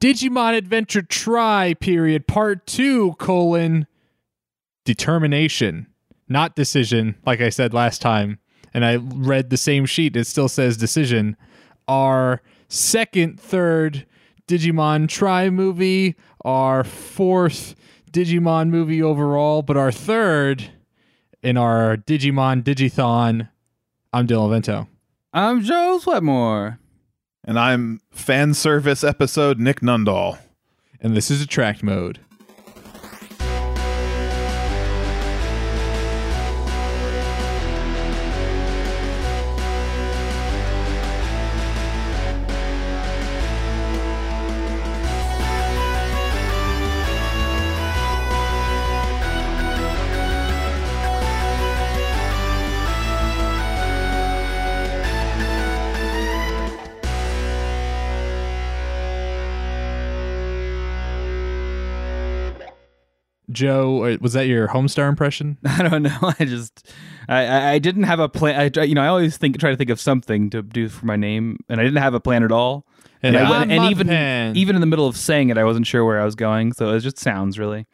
Digimon Adventure Tri period part two colon determination, not decision, like I said last time. And I read the same sheet, it still says decision. Our second, third Digimon Tri movie, our fourth Digimon movie overall, but our third in our Digimon Digithon. I'm Dylan Vento. I'm Joe Sweatmore. And I'm fan service episode Nick Nundahl. And this is Attract Mode. Joe, uh, was that your Homestar impression? I don't know. I just, I, I- I didn't have a plan. I, you know, I always think, try to think of something to do for my name, and I didn't have a plan at all. And I went, and even, even in the middle of saying it, I wasn't sure where I was going. So it just sounds really.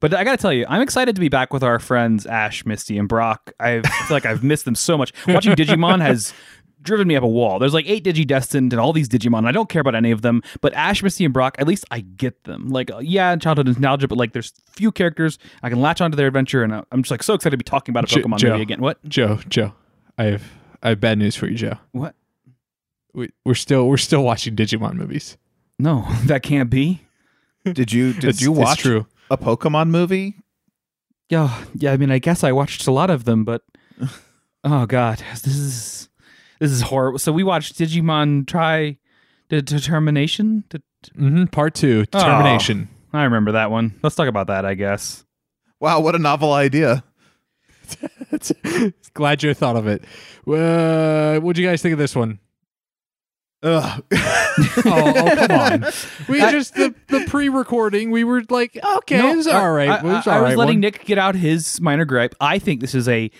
But I got to tell you, I'm excited to be back with our friends Ash, Misty, and Brock. I feel like I've missed them so much. Watching Digimon has driven me up a wall. There's like eight Digidestined and all these Digimon. I don't care about any of them, but Ash, Misty, and Brock, at least I get them. Like, uh, yeah, childhood nostalgia, but like there's few characters I can latch onto their adventure, and uh, I'm just like so excited to be talking about a Pokemon Joe. movie again. What? Joe, Joe, I have I have bad news for you, Joe. What? We, we're still we're still watching Digimon movies. No, that can't be. Did you did It's- you watch true. a Pokemon movie? Yeah, yeah. I mean, I guess I watched a lot of them, but oh god, this is this is horrible. So we watched Digimon Tri the Determination. Det- hmm Part two, determination. I remember that one. Let's talk about that. I guess. Wow, what a novel idea. Glad you thought of it. Uh, what'd you guys think of this one? Ugh. Oh, oh come on. We just the, the pre-recording. We were like, okay, No, it was I- all right. I, It was I- I was right letting one. Nick get out his minor gripe. I think this is a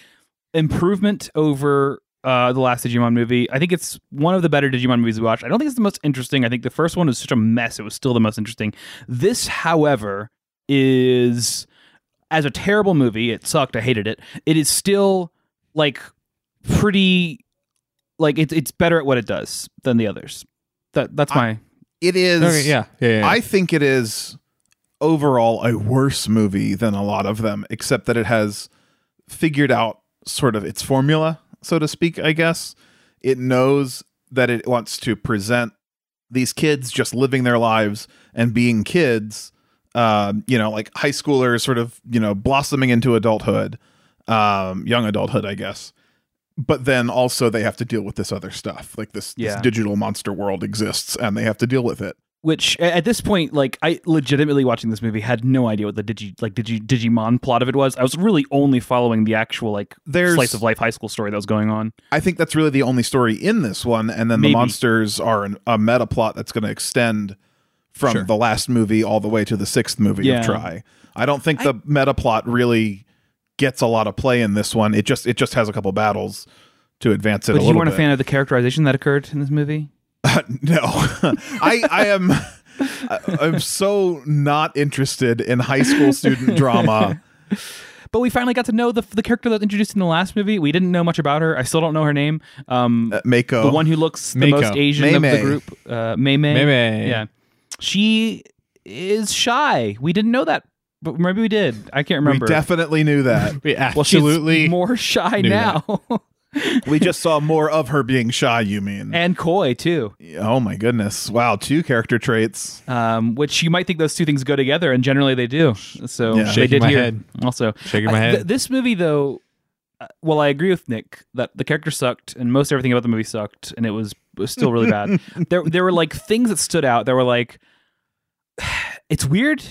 improvement over uh, the last Digimon movie. I think it's one of the better Digimon movies we watched. I don't think it's the most interesting. I think the first one was such a mess. It was still the most interesting. This, however, is as a terrible movie. It sucked. I hated it. It is still like pretty like it's it's better at what it does than the others. That that's I- my It is Okay, yeah, yeah, yeah. I think it is overall a worse movie than a lot of them, except that it has figured out sort of its formula, so to speak, I guess. It knows that it wants to present these kids just living their lives and being kids, um, you know, like high schoolers sort of, you know, blossoming into adulthood, um, young adulthood, I guess. But then also they have to deal with this other stuff. Like this, Yeah. this digital monster world exists and they have to deal with it. Which at this point like i legitimately watching this movie had no idea what the digi like digi digimon plot of it was i was really only following the actual like There's- slice of life high school story that was going on I think that's really the only story in this one, and then Maybe. the monsters are an, a meta plot that's going to extend from Sure. the last movie all the way to the sixth movie Yeah. of Tri. I don't think the meta plot really gets a lot of play in this one. It just it just has a couple battles to advance it but a you weren't a fan of the characterization that occurred in this movie no, I I am I- I'm so not interested in high school student drama. but we finally got to know the the character that was introduced in the last movie we didn't know much about her i still don't know her name um Uh, Mako, the one who looks the Mako. most asian of the Mei-Mei. group uh Mei Mei. Mei-Mei. yeah she is shy we didn't know that but maybe we did i can't remember. we definitely knew that. we well, she's absolutely more shy knew now we just saw more of her being shy. You mean? and coy too Oh my goodness! Wow, two character traits. um, which you might think those two things go together, and generally they do. So Yeah. they Shaking did my here head. also. shaking my I- head. th- this movie, though, uh, well, I agree with Nick that the character sucked, and most everything about the movie sucked, and it was was still really bad. there there were like things that stood out. There were like, it's weird,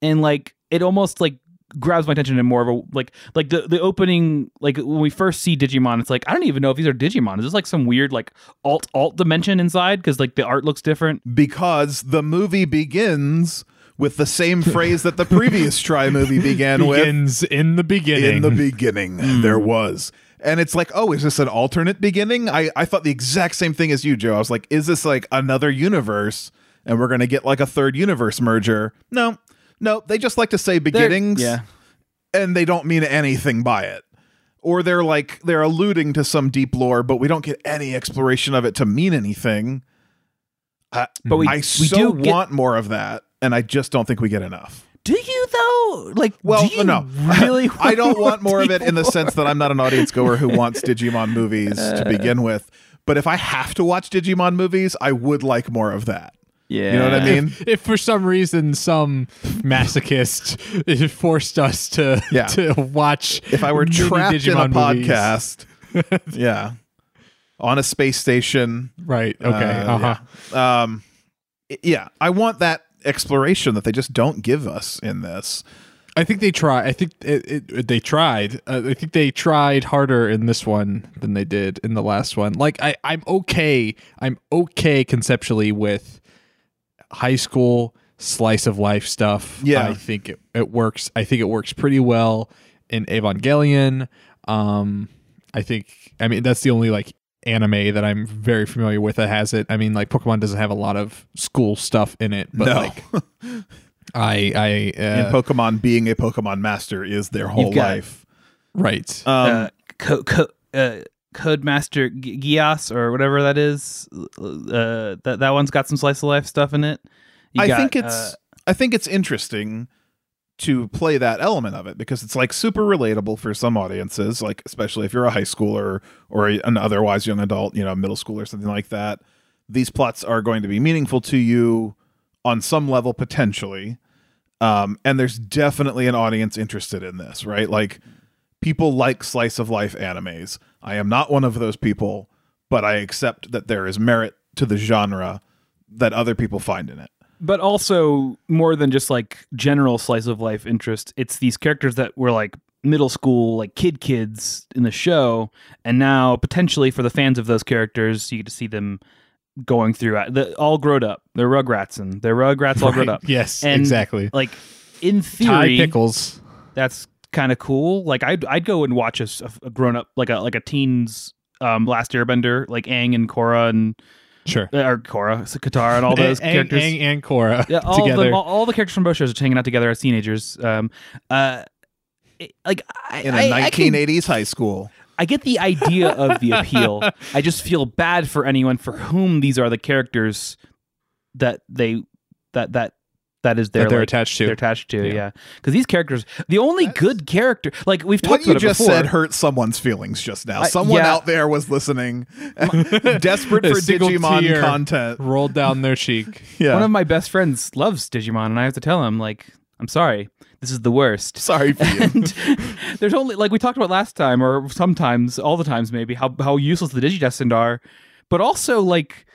and like it almost like grabs my attention in more of a like like the the opening like when we first see Digimon it's like I don't even know if these are Digimon is this like some weird like alt alt dimension inside because like the art looks different because the movie begins with the same phrase that the previous Tri movie began with. begins in the beginning. In the beginning, hmm. there was. And it's like, oh, is this an alternate beginning? I, I thought the exact same thing as you, Joe. I was like, is this like another universe? and we're going to get like a third universe merger. No, no, they just like to say beginnings. yeah. And they don't mean anything by it. Or they're like they're alluding to some deep lore, but we don't get any exploration of it to mean anything. Uh, but we, I we so do want get- more of that, and I just don't think we get enough. Do you though? Like, well, no, really. I don't want more of it in the sense that I'm not an audience goer who wants Digimon movies to begin with. But if I have to watch Digimon movies, I would like more of that. Yeah. You know what I mean? If, if for some reason some masochist forced us to yeah. to watch If I were trapped Digimon in a podcast. yeah. On a space station. Right. Okay. Uh, uh-huh. Yeah. Um yeah, I want that exploration that they just don't give us in this. I think they try. I think it, it, they tried. Uh, I think they tried harder in this one than they did in the last one. Like I, I'm okay. I'm okay conceptually with high school slice of life stuff. Yeah, I think it, it works. I think it works pretty well in Evangelion. Um, I think. I mean, that's the only like anime that I'm very familiar with that has it. I mean, like Pokemon doesn't have a lot of school stuff in it, but no. like I I uh, in Pokemon being a Pokemon master is their whole life. Right. Um uh, co- co- uh, Codemaster Geass or whatever that is. Uh, that that one's got some slice of life stuff in it. You I got, think it's uh, I think it's interesting to play that element of it because it's like super relatable for some audiences, like especially if you're a high schooler or an otherwise young adult, you know, middle school or something like that. These plots are going to be meaningful to you on some level potentially. Um, and there's definitely an audience interested in this, right? Like people like slice of life animes. I am not one of those people, but I accept that there is merit to the genre that other people find in it but also more than just like general slice of life interest. It's these characters that were like middle school, like kid kids in the show, and now potentially for the fans of those characters, you get to see them going through uh, the, all grown up. They're Rugrats and they're Rugrats all right. grown up. Yes, and exactly. Like in theory, Ty pickles. That's kind of cool. Like I'd I'd go and watch a, a grown up like a like a teens um Last Airbender, like Aang and Korra and Sure. Uh, or Korra, so Katara, and all those Aang, characters. Aang and Korra. Yeah, all together. Them, all, all, the characters from both shows are hanging out together as teenagers. Um, uh, it, like I, in a I, 1980s I can, high school. I get the idea of the appeal. I just feel bad for anyone for whom these are the characters that they that that that is their that they're like, attached to. They're attached to, yeah. Because yeah. these characters, the only That's, good character, like we've talked what about you just before, said, hurt someone's feelings just now. Someone yeah. out there was listening, desperate for Digimon content, rolled down their cheek. yeah. One of my best friends loves Digimon, and I have to tell him, like, I'm sorry, this is the worst. Sorry for you. And there's only like we talked about last time, or sometimes, all the times maybe, how how useless the Digidestined are, but also like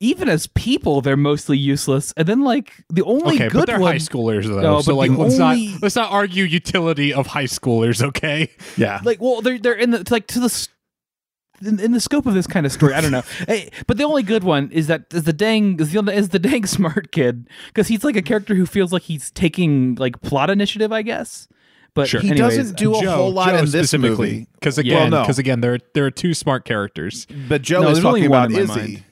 even as people, they're mostly useless. And then like the only okay, good but they're one, high schoolers though. No, so like let's only... not let's not argue utility of high schoolers. Okay. Yeah. Like well, they're they're in the like to the. In, in the scope of this kind of story, I don't know, hey, but the only good one is that is the dang is the, is the dang smart kid because he's like a character who feels like he's taking like plot initiative, I guess. But sure. he anyways, doesn't do a Joe, whole lot Joe in this movie because again, because yeah. again, there there are two smart characters. But Joe no, is talking about Izzy. Mind.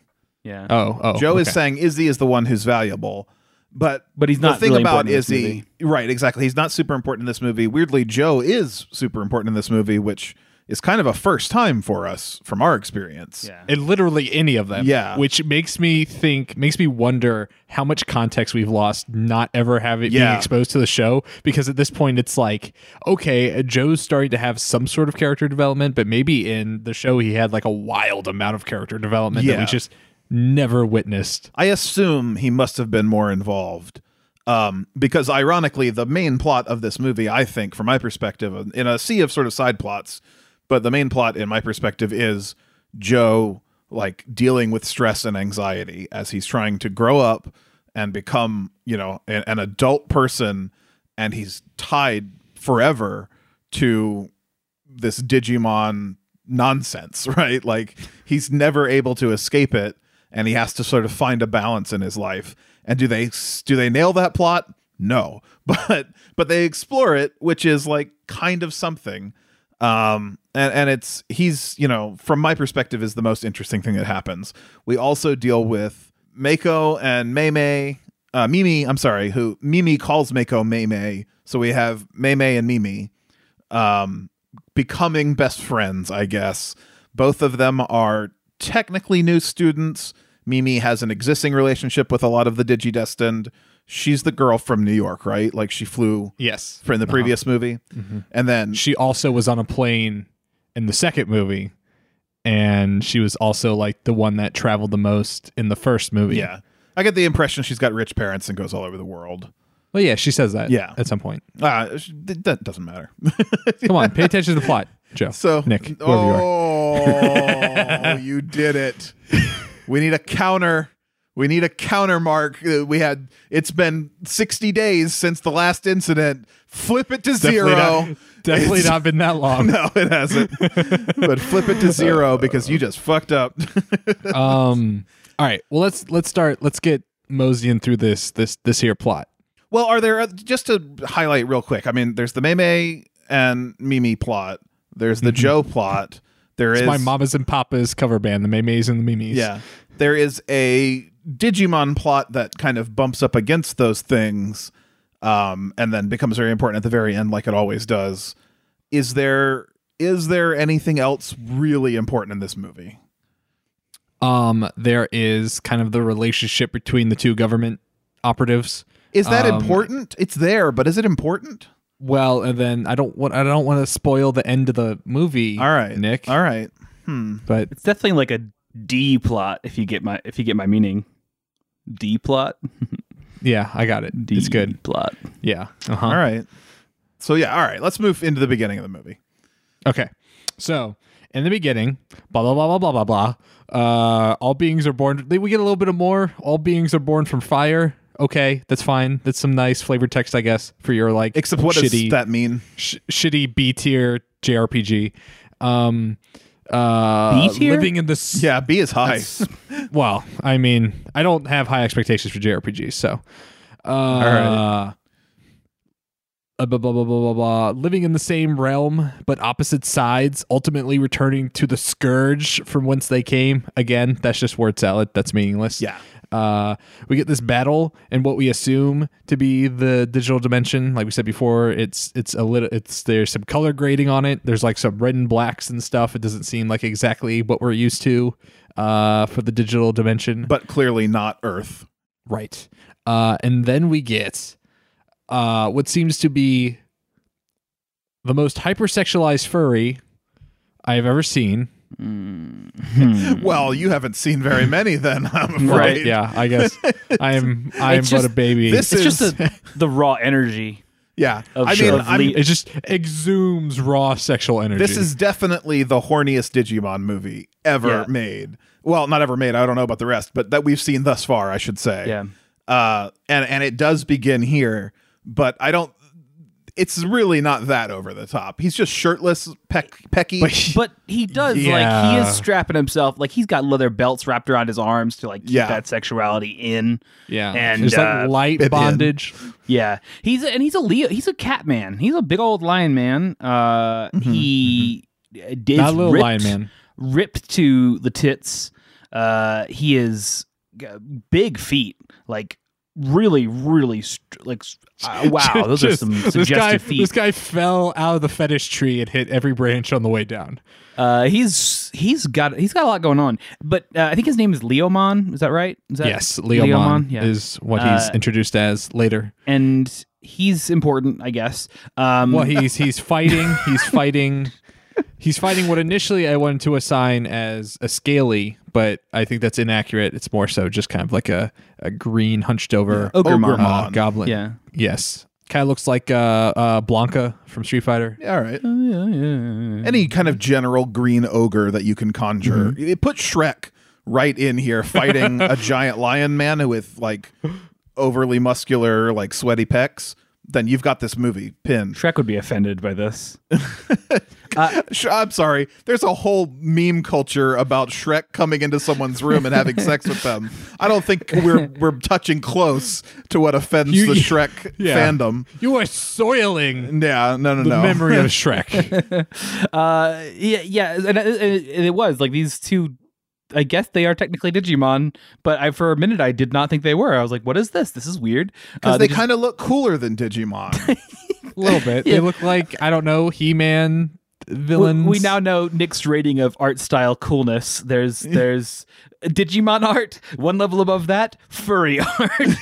Yeah. Oh, oh. Joe okay. is saying Izzy is the one who's valuable. But but he's not the thing really about Izzy, right? Exactly. He's not super important in this movie. Weirdly, Joe is super important in this movie, which is kind of a first time for us from our experience. Yeah. And literally any of them. Yeah. Which makes me think, makes me wonder how much context we've lost not ever having yeah. being exposed to the show. Because at this point, it's like, okay, Joe's starting to have some sort of character development, but maybe in the show he had like a wild amount of character development yeah. that we just never witnessed. I assume he must have been more involved. Um, because ironically, the main plot of this movie, I think, from my perspective, in a sea of sort of side plots, but the main plot, in my perspective, is Joe like dealing with stress and anxiety as he's trying to grow up and become, you know, an, an adult person, and he's tied forever to this Digimon nonsense, right? Like he's never able to escape it and he has to sort of find a balance in his life. And do they do they nail that plot? No, but but they explore it, which is like kind of something. Um, and and it's he's you know from my perspective is the most interesting thing that happens. We also deal with Mako and Mei, uh, Mimi. I'm sorry, who Mimi calls Mako Mei. So we have Mei and Mimi, um, becoming best friends. I guess both of them are technically new students. Mimi has an existing relationship with a lot of the Digidestined. She's the girl from New York, right? Like she flew Yes. from the Uh-huh. previous movie, and then She also was on a plane in the second movie, and she was also like the one that traveled the most in the first movie. yeah, I get the impression she's got rich parents and goes all over the world. Well, yeah, she says that. Yeah. At some point. Uh, that doesn't matter. Come on, pay attention to the plot, Joe. So Nick, whoever you oh, you did it. We need a counter. We need a counter mark. Uh, We had it's been 60 days since the last incident. Flip it to zero. Definitely not, definitely It's- not been that long. No, it hasn't. but flip it to zero because you just fucked up. Um. All right. Well, let's let's start. Let's get moseying through this this this here plot. well, are there oth- just to highlight real quick? I mean, there's the Mei and Mimi plot. There's the Joe plot. There is. It's my Mamas and Papas cover band, the Maymays and the Mimis. Yeah. There is a Digimon plot that kind of bumps up against those things um, and then becomes very important at the very end like it always does. Is there is there anything else really important in this movie? Um. There is kind of the relationship between the two government operatives. Is that Um, important? It's there, but is it important? Well, and then I don't want I don't want to spoil the end of the movie. All right. Nick. All right. Hmm. But It's definitely like a D plot if you get my if you get my meaning. D plot. yeah, I got it. D it's good. plot. Yeah. Uh-huh. All right. So yeah, all right. Let's move into the beginning of the movie. Okay. So in the beginning, blah blah blah blah blah blah blah. Uh, all beings are born. We get a little bit of more. All beings are born from fire. Okay, that's fine. That's some nice flavored text, I guess, for your like Except what shitty, does that mean? sh- shitty B tier JRPG. Um, uh, B tier? living in this. Yeah, B is high. Well, I mean, I don't have high expectations for JRPGs, so. Uh, right. uh, blah, blah, blah, blah, blah, blah. Living in the same realm, but opposite sides, ultimately returning to the scourge from whence they came. Again, that's just word salad. That's meaningless. Yeah. Uh, we get this battle and what we assume to be the digital dimension. Like we said before, it's it's a little it's there's some color grading on it. There's like some red and blacks and stuff. It doesn't seem like exactly what we're used to uh, for the digital dimension. But clearly not Earth. Right. Uh, and then we get uh, what seems to be the most hypersexualized furry I've ever seen. Well, you haven't seen very many then, I'm afraid. Right. Yeah, I guess I'm I'm It's but just- a baby. this It's is- just the, the raw energy. Yeah. Of I mean, I'm, le- it just exhumes raw sexual energy. This is definitely the horniest Digimon movie ever Yeah. made. Well, not ever made. I don't know about the rest, but that we've seen thus far, I should say. Yeah. Uh, and and it does begin here, but I don't. It's really not that over the top. He's just shirtless, peck, pecky. But he does like he is strapping himself like he's got leather belts wrapped around his arms to like keep Yeah. that sexuality in. yeah, and, there's uh, like light Vivian. bondage. Yeah, he's and he's a Leo. He's a cat man. He's a big old lion man. Uh, he uh, did Not a little ripped, lion man. ripped to the tits. Uh, he is big feet, like really, really st- like uh, wow. Those are some this suggestive guy, feet. This guy fell out of the fetish tree and hit every branch on the way down. Uh, he's he's got he's got a lot going on. But uh, I think his name is Leomon. Is that right? Is that yes, Leomon Yeah. is what he's Uh, introduced as later. and he's important, I guess. Um, Well, he's he's fighting. He's fighting. He's fighting what initially I wanted to assign as a scaly, but I think that's inaccurate. It's more so just kind of like a, a green hunched over Ogremon. uh, goblin. yeah. Yes. Kind of looks like uh, uh, Blanka from Street Fighter. all right. Uh, yeah, yeah. Any kind of general green ogre that you can conjure. Mm-hmm. It Put Shrek right in here fighting a giant lion man with like overly muscular, like sweaty pecs. Then you've got this movie pinned. Shrek would be offended by this. Sh- I'm sorry. There's a whole meme culture about Shrek coming into someone's room and having sex with them. I don't think we're we're touching close to what offends You- the Shrek Yeah. fandom. You are soiling Yeah, no, no, the no. memory of Shrek. Uh, yeah, yeah, and, and and it was like these two I guess they are technically Digimon, but I for a minute I did not think they were. I was like, "What is this? This is weird." Because uh, they, they just... kind of look cooler than Digimon. a little bit. Yeah. They look like I don't know He-Man villains. We, we, now know Nick's rating of art style coolness. There's there's Digimon art. One level above that, furry art. and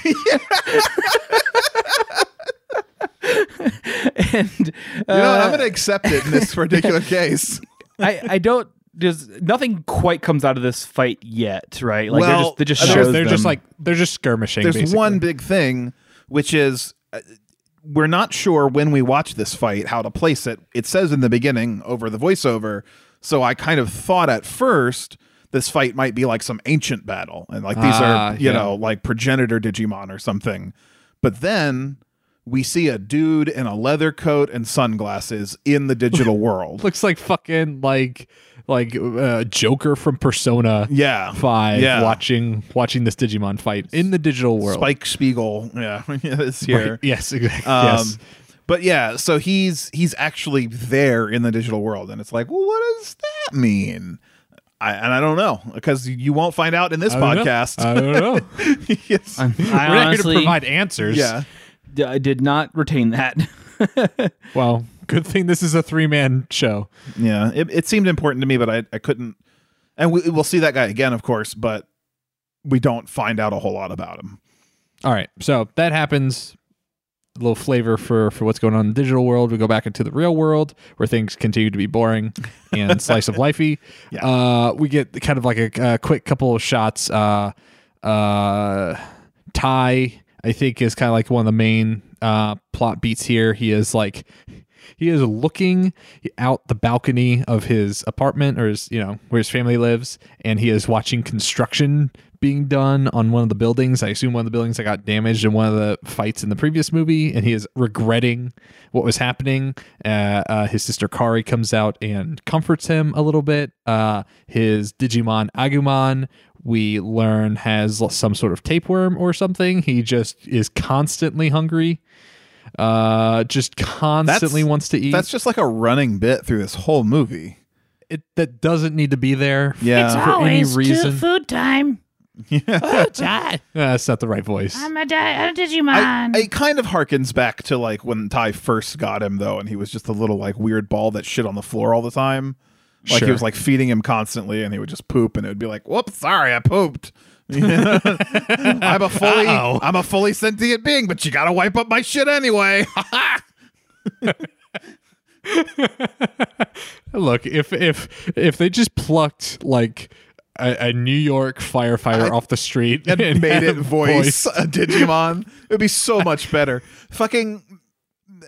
uh, you know what? I'm going to accept it in this particular case. I I don't there's nothing quite comes out of this fight yet, right? Like well, they're just they just shows they're them. just like they're just skirmishing. There's basically. one big thing, which is uh, we're not sure when we watch this fight how to place it. It says in the beginning over the voiceover, so I kind of thought at first this fight might be like some ancient battle, and like these are ah, you yeah. know like progenitor Digimon or something. But then we see a dude in a leather coat and sunglasses in the digital world. Looks like fucking like like uh, Joker from Persona yeah. 5 yeah. watching watching this Digimon fight in the digital world. Spike Spiegel, yeah, is here. Right. Yes, exactly. Um, yes. But yeah, so he's he's actually there in the digital world and it's like, "Well, what does that mean?" I, and I don't know because you won't find out in this I podcast. Know. I don't know. yes. I, I We're honestly, not to provide answers. Yeah, d- I did not retain that. well, good thing this is a three man show. Yeah, it, it seemed important to me, but I, I couldn't. And we, we'll see that guy again, of course, but we don't find out a whole lot about him. All right, so that happens. A little flavor for for what's going on in the digital world. We go back into the real world where things continue to be boring and slice of lifey. Yeah. Uh, we get kind of like a, a quick couple of shots. Uh, uh, Tai, I think, is kind of like one of the main uh, plot beats here. He is like he is looking out the balcony of his apartment or his, you know, where his family lives, and he is watching construction being done on one of the buildings. I assume one of the buildings that got damaged in one of the fights in the previous movie, and he is regretting what was happening. Uh, uh, his sister Kari comes out and comforts him a little bit. Uh, his Digimon Agumon, we learn, has some sort of tapeworm or something. He just is constantly hungry uh, just constantly that's, wants to eat. That's just like a running bit through this whole movie. It that doesn't need to be there. Yeah, it's for any reason. food time. Yeah. Oh, Dad. that's not the right voice. I'm a, di- a Digimon. I, it kind of harkens back to like when Tai first got him though, and he was just a little like weird ball that shit on the floor all the time. Like sure. he was like feeding him constantly, and he would just poop, and it would be like, "Whoops, sorry, I pooped." I'm a fully Uh-oh. I'm a fully sentient being, but you gotta wipe up my shit anyway. Look, if if if they just plucked like a, a New York firefighter I, off the street and, and made it voice a Digimon, it'd be so much better. Fucking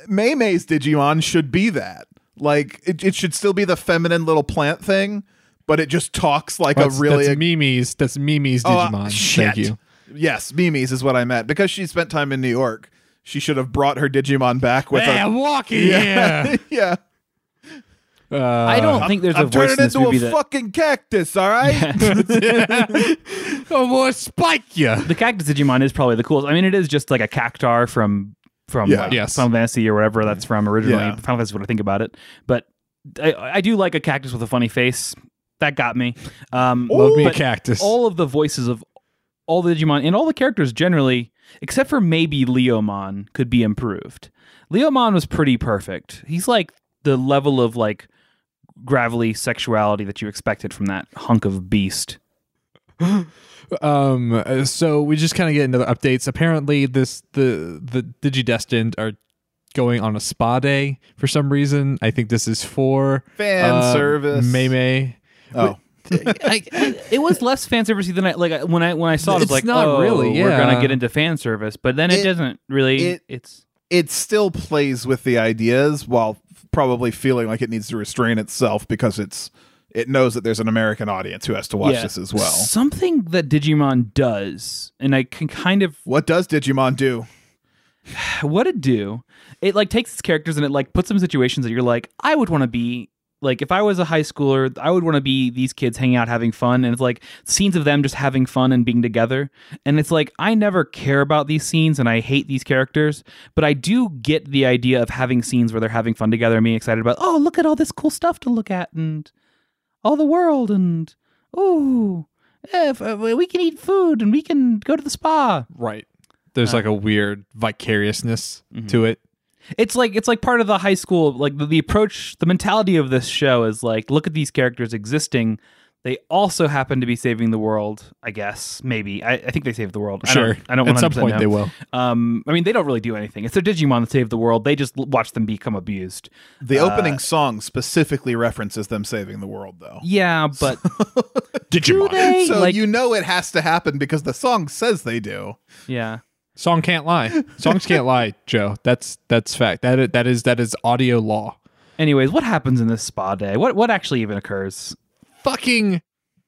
Mei's Digimon should be that. Like it, it should still be the feminine little plant thing, but it just talks like that's, a really that's Mimi's. That's Mimi's oh, uh, Digimon. Oh, Thank you. Yes, Mimi's is what I meant because she spent time in New York. She should have brought her Digimon back with hey, a I'm walking. Yeah, yeah. Uh, I don't think there's I'm, a voice I'm in this into movie a that... fucking cactus. All right. oh, boy, spike you. The cactus Digimon is probably the coolest. I mean, it is just like a cactuar from from yeah. like, yes. Final Fantasy or whatever that's from originally. Yeah. Final Fantasy is what I think about it, but I, I do like a cactus with a funny face that got me. Um, Love me a cactus. All of the voices of all the Digimon and all the characters generally, except for maybe Leomon, could be improved. Leomon was pretty perfect. He's like the level of like gravelly sexuality that you expected from that hunk of beast. um so we just kind of get into the updates apparently this the the digidestined are going on a spa day for some reason i think this is for fan uh, service may Mei Oh. I, I, it was less fan servicey than I like when I when I saw it. It's like, not oh, really. Yeah. We're gonna get into fan service, but then it, it doesn't really. It, it's it still plays with the ideas while probably feeling like it needs to restrain itself because it's it knows that there's an American audience who has to watch yeah. this as well. Something that Digimon does, and I can kind of what does Digimon do? what it do? It like takes its characters and it like puts them in situations that you're like, I would want to be like if I was a high schooler, I would want to be these kids hanging out having fun and it's like scenes of them just having fun and being together. And it's like I never care about these scenes and I hate these characters, but I do get the idea of having scenes where they're having fun together and being excited about, "Oh, look at all this cool stuff to look at and all the world and uh, we can eat food and we can go to the spa. Right. There's uh, like a weird vicariousness mm-hmm. to it. It's like it's like part of the high school like the, the approach the mentality of this show is like look at these characters existing they also happen to be saving the world, I guess. Maybe. I, I think they saved the world. Sure. I don't, I don't At some point know. they will. Um, I mean, they don't really do anything. It's their Digimon that save the world. They just watch them become abused. The uh, opening song specifically references them saving the world, though. Yeah, but Digimon. They, so like, you know it has to happen because the song says they do. Yeah. Song can't lie. Songs can't lie, Joe. That's that's fact. That that is that is audio law. Anyways, what happens in this spa day? What what actually even occurs? fucking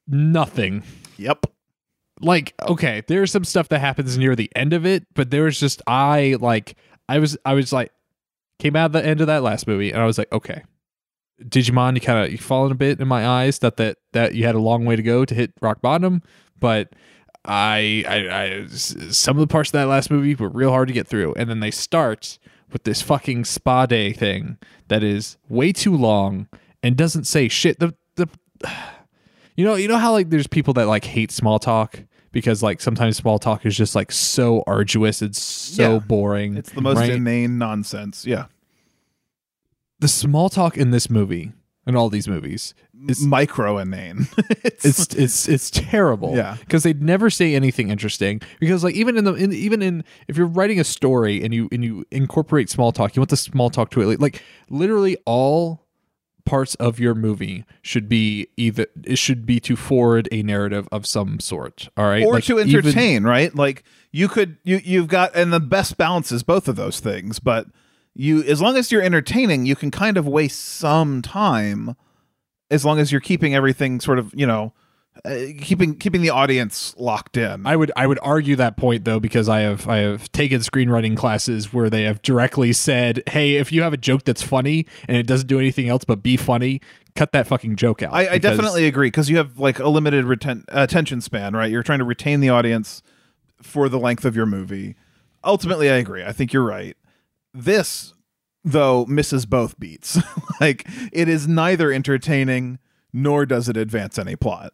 nothing. Yep. Like, okay, there's some stuff that happens near the end of it, but there was just I like I was I was like came out of the end of that last movie and I was like, okay. Digimon, you kind of you fallen a bit in my eyes that that that you had a long way to go to hit rock bottom, but I, I, I some of the parts of that last movie were real hard to get through, and then they start with this fucking spa day thing that is way too long and doesn't say shit. The the you know you know how like there's people that like hate small talk because like sometimes small talk is just like so arduous it's so yeah. boring it's the most right? inane nonsense yeah the small talk in this movie and all these movies. Is micro inane it's, it's it's it's terrible. Yeah. Because they'd never say anything interesting because like even in the in, even in if you're writing a story and you and you incorporate small talk you want the small talk to it like literally all parts of your movie should be either it should be to forward a narrative of some sort all right? Or like to entertain even, right? Like you could you you've got and the best balance is both of those things but you as long as you're entertaining you can kind of waste some time as long as you're keeping everything sort of you know uh, keeping keeping the audience locked in. I would I would argue that point though because I have I have taken screenwriting classes where they have directly said, "Hey, if you have a joke that's funny and it doesn't do anything else but be funny, cut that fucking joke out." I, I definitely agree because you have like a limited reten- attention span, right? You're trying to retain the audience for the length of your movie. Ultimately, I agree. I think you're right. This though misses both beats. like it is neither entertaining nor does it advance any plot.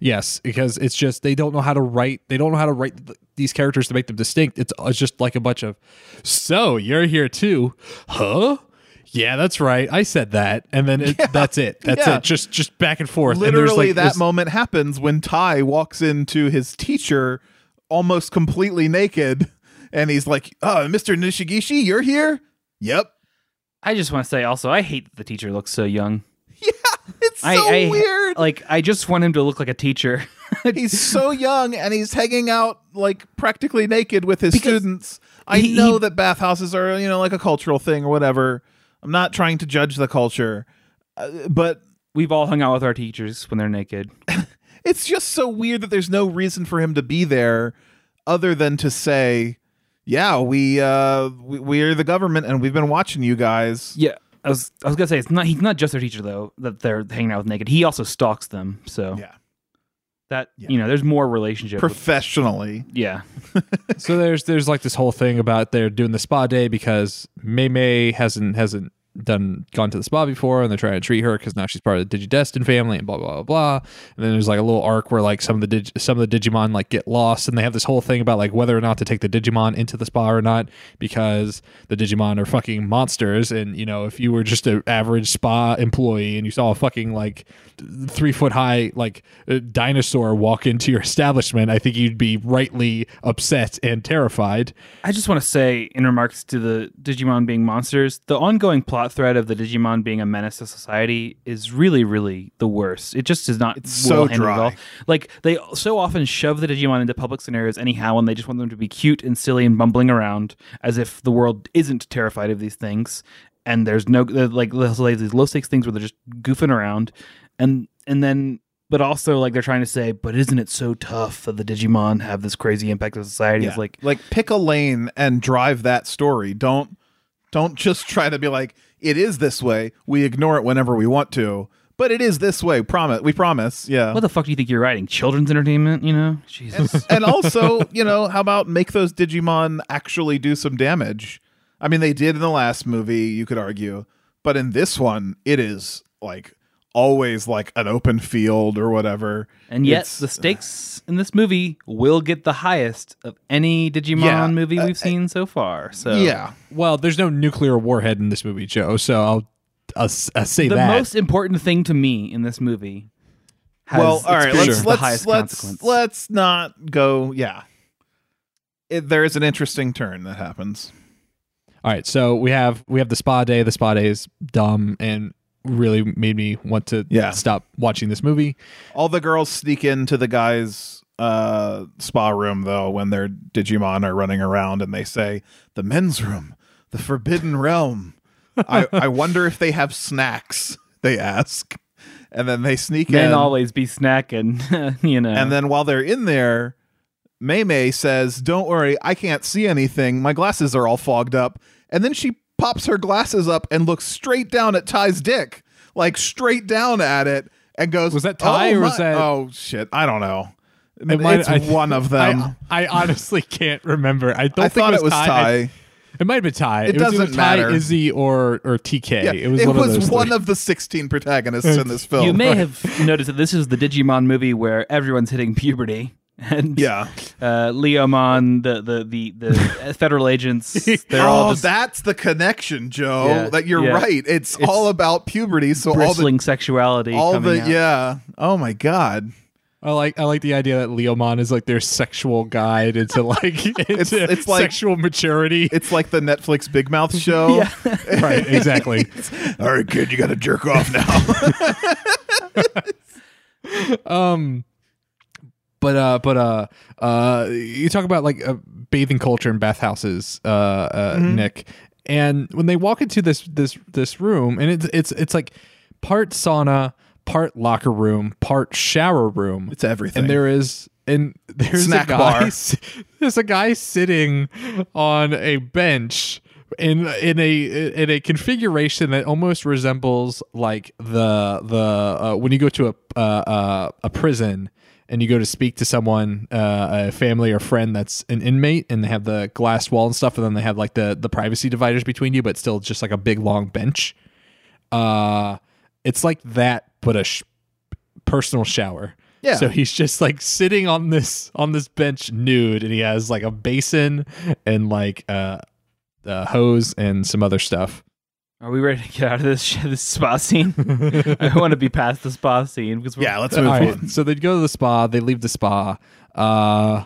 Yes, because it's just they don't know how to write. They don't know how to write th- these characters to make them distinct. It's, uh, it's just like a bunch of, so you're here too, huh? Yeah, that's right. I said that, and then it, yeah, that's it. That's yeah. it. Just just back and forth. Literally, and like that moment happens when Tai walks into his teacher, almost completely naked, and he's like, "Oh, Mister Nishijima, you're here." Yep. I just want to say also, I hate that the teacher looks so young. Yeah, it's so I, I, weird. Like, I just want him to look like a teacher. he's so young and he's hanging out like practically naked with his because students. I he, know he, that bathhouses are, you know, like a cultural thing or whatever. I'm not trying to judge the culture, uh, but we've all hung out with our teachers when they're naked. it's just so weird that there's no reason for him to be there other than to say, "Yeah, we uh we, we're the government and we've been watching you guys." Yeah. I was I was gonna say it's not he's not just their teacher though that they're hanging out with naked. He also stalks them. So yeah, that yeah. you know there's more relationship professionally. With, yeah. so there's there's like this whole thing about they're doing the spa day because May May hasn't hasn't done gone to the spa before and they're trying to treat her because now she's part of the digidestin family and blah blah blah blah. And then there's like a little arc where like some of the dig- some of the digimon like get lost and they have this whole thing about like whether or not to take the digimon into the spa or not because the digimon are fucking monsters. And you know if you were just an average spa employee and you saw a fucking like three foot high like uh, dinosaur walk into your establishment i think you'd be rightly upset and terrified. I just want to say in remarks to the digimon being monsters the ongoing plot plot thread of the Digimon being a menace to society is really, really the worst. It just is not it's well so dry. Like they so often shove the Digimon into public scenarios anyhow, and they just want them to be cute and silly and bumbling around as if the world isn't terrified of these things. And there's no like these low stakes things where they're just goofing around, and and then but also like they're trying to say, but isn't it so tough that the Digimon have this crazy impact on society? Yeah. It's like like pick a lane and drive that story. Don't don't just try to be like, it is this way. We ignore it whenever we want to, but it is this way. Promise. We promise. Yeah. What the fuck do you think you're writing? Children's entertainment? You know, Jesus. And, and also, you know, how about make those Digimon actually do some damage? I mean, they did in the last movie. You could argue, but in this one, it is like always like an open field or whatever. And yet it's, the stakes in this movie will get the highest of any Digimon yeah, movie uh, we've uh, seen so far. So yeah, well, there's no nuclear warhead in this movie, Joe. So I'll, I'll, I'll say the that. The most important thing to me in this movie. well, all right, let's let's let's, let's not go. Yeah, it, there is an interesting turn that happens. All right, so we have we have the spa day. The spa day is dumb and really made me want to yeah. stop watching this movie. All the girls sneak into the guy's uh, spa room though when their Digimon are running around and they say the men's room, the forbidden realm. I, I wonder if they have snacks. They ask, and then they sneak Men in. always be snacking, you know. And then while they're in there, Mei Mei says, "Don't worry, I can't see anything. My glasses are all fogged up." And then she pops her glasses up and looks straight down at Tai's dick, like straight down at it, and goes, "Was that oh Tai oh, or was that? Oh shit, I don't know. It might, it's I, one of them. I, I, honestly can't remember. I don't I think thought it was, it was Tai. Tai. it might have been Tai. It, it doesn't was matter. Tai, Izzy, or or TK. Yeah, it was, it one, was of, one of the sixteen protagonists in this film. You may right? have noticed that this is the Digimon movie where everyone's hitting puberty and yeah, uh, Leomon, the the the, the federal agents. They're oh, all just, that's the connection, Joe. Yeah, that you're yeah. right. It's, it's, all about puberty. So bristling all the sexuality. All the out. yeah. Oh my god. I like I like the idea that Leomon is like their sexual guide into like into it's, it's like sexual maturity. It's like the Netflix Big Mouth show. yeah. right, exactly. all right, kid, you got to jerk off now. um but uh but uh uh you talk about like a bathing culture and bathhouses uh, uh mm-hmm. nick and when they walk into this this this room and it's it's it's like part sauna part locker room part shower room it's everything and there is and there's Snack a guy bar. there's a guy sitting on a bench in in a in a configuration that almost resembles like the the uh, when you go to a uh, uh, a prison and you go to speak to someone, uh, a family or friend that's an inmate, and they have the glass wall and stuff, and then they have like the the privacy dividers between you, but still just like a big long bench. Uh, it's like that, but a sh- personal shower. Yeah. So he's just like sitting on this on this bench nude, and he has like a basin and like uh, a hose and some other stuff. Are we ready to get out of this this spa scene? I want to be past the spa scene because yeah, let's move right, on. So they go to the spa. They leave the spa. Uh,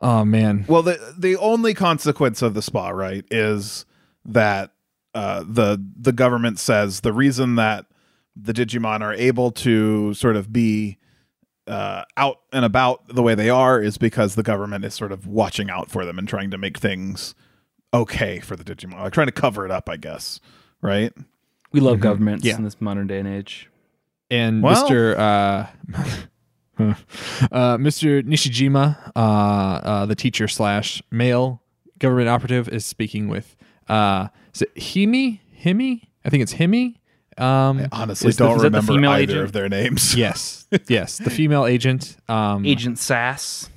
oh man. Well, the the only consequence of the spa, right, is that uh, the the government says the reason that the Digimon are able to sort of be uh, out and about the way they are is because the government is sort of watching out for them and trying to make things okay for the Digimon, like trying to cover it up, I guess right? We love mm-hmm. governments yeah. in this modern day and age. And well, Mr. Uh, uh, Mr. Nishijima, uh, uh, the teacher slash male government operative, is speaking with uh, is it Himi? Himi? I think it's Himi. Um, I honestly don't the, remember either agent? of their names. yes, yes, the female agent, um, Agent Sass.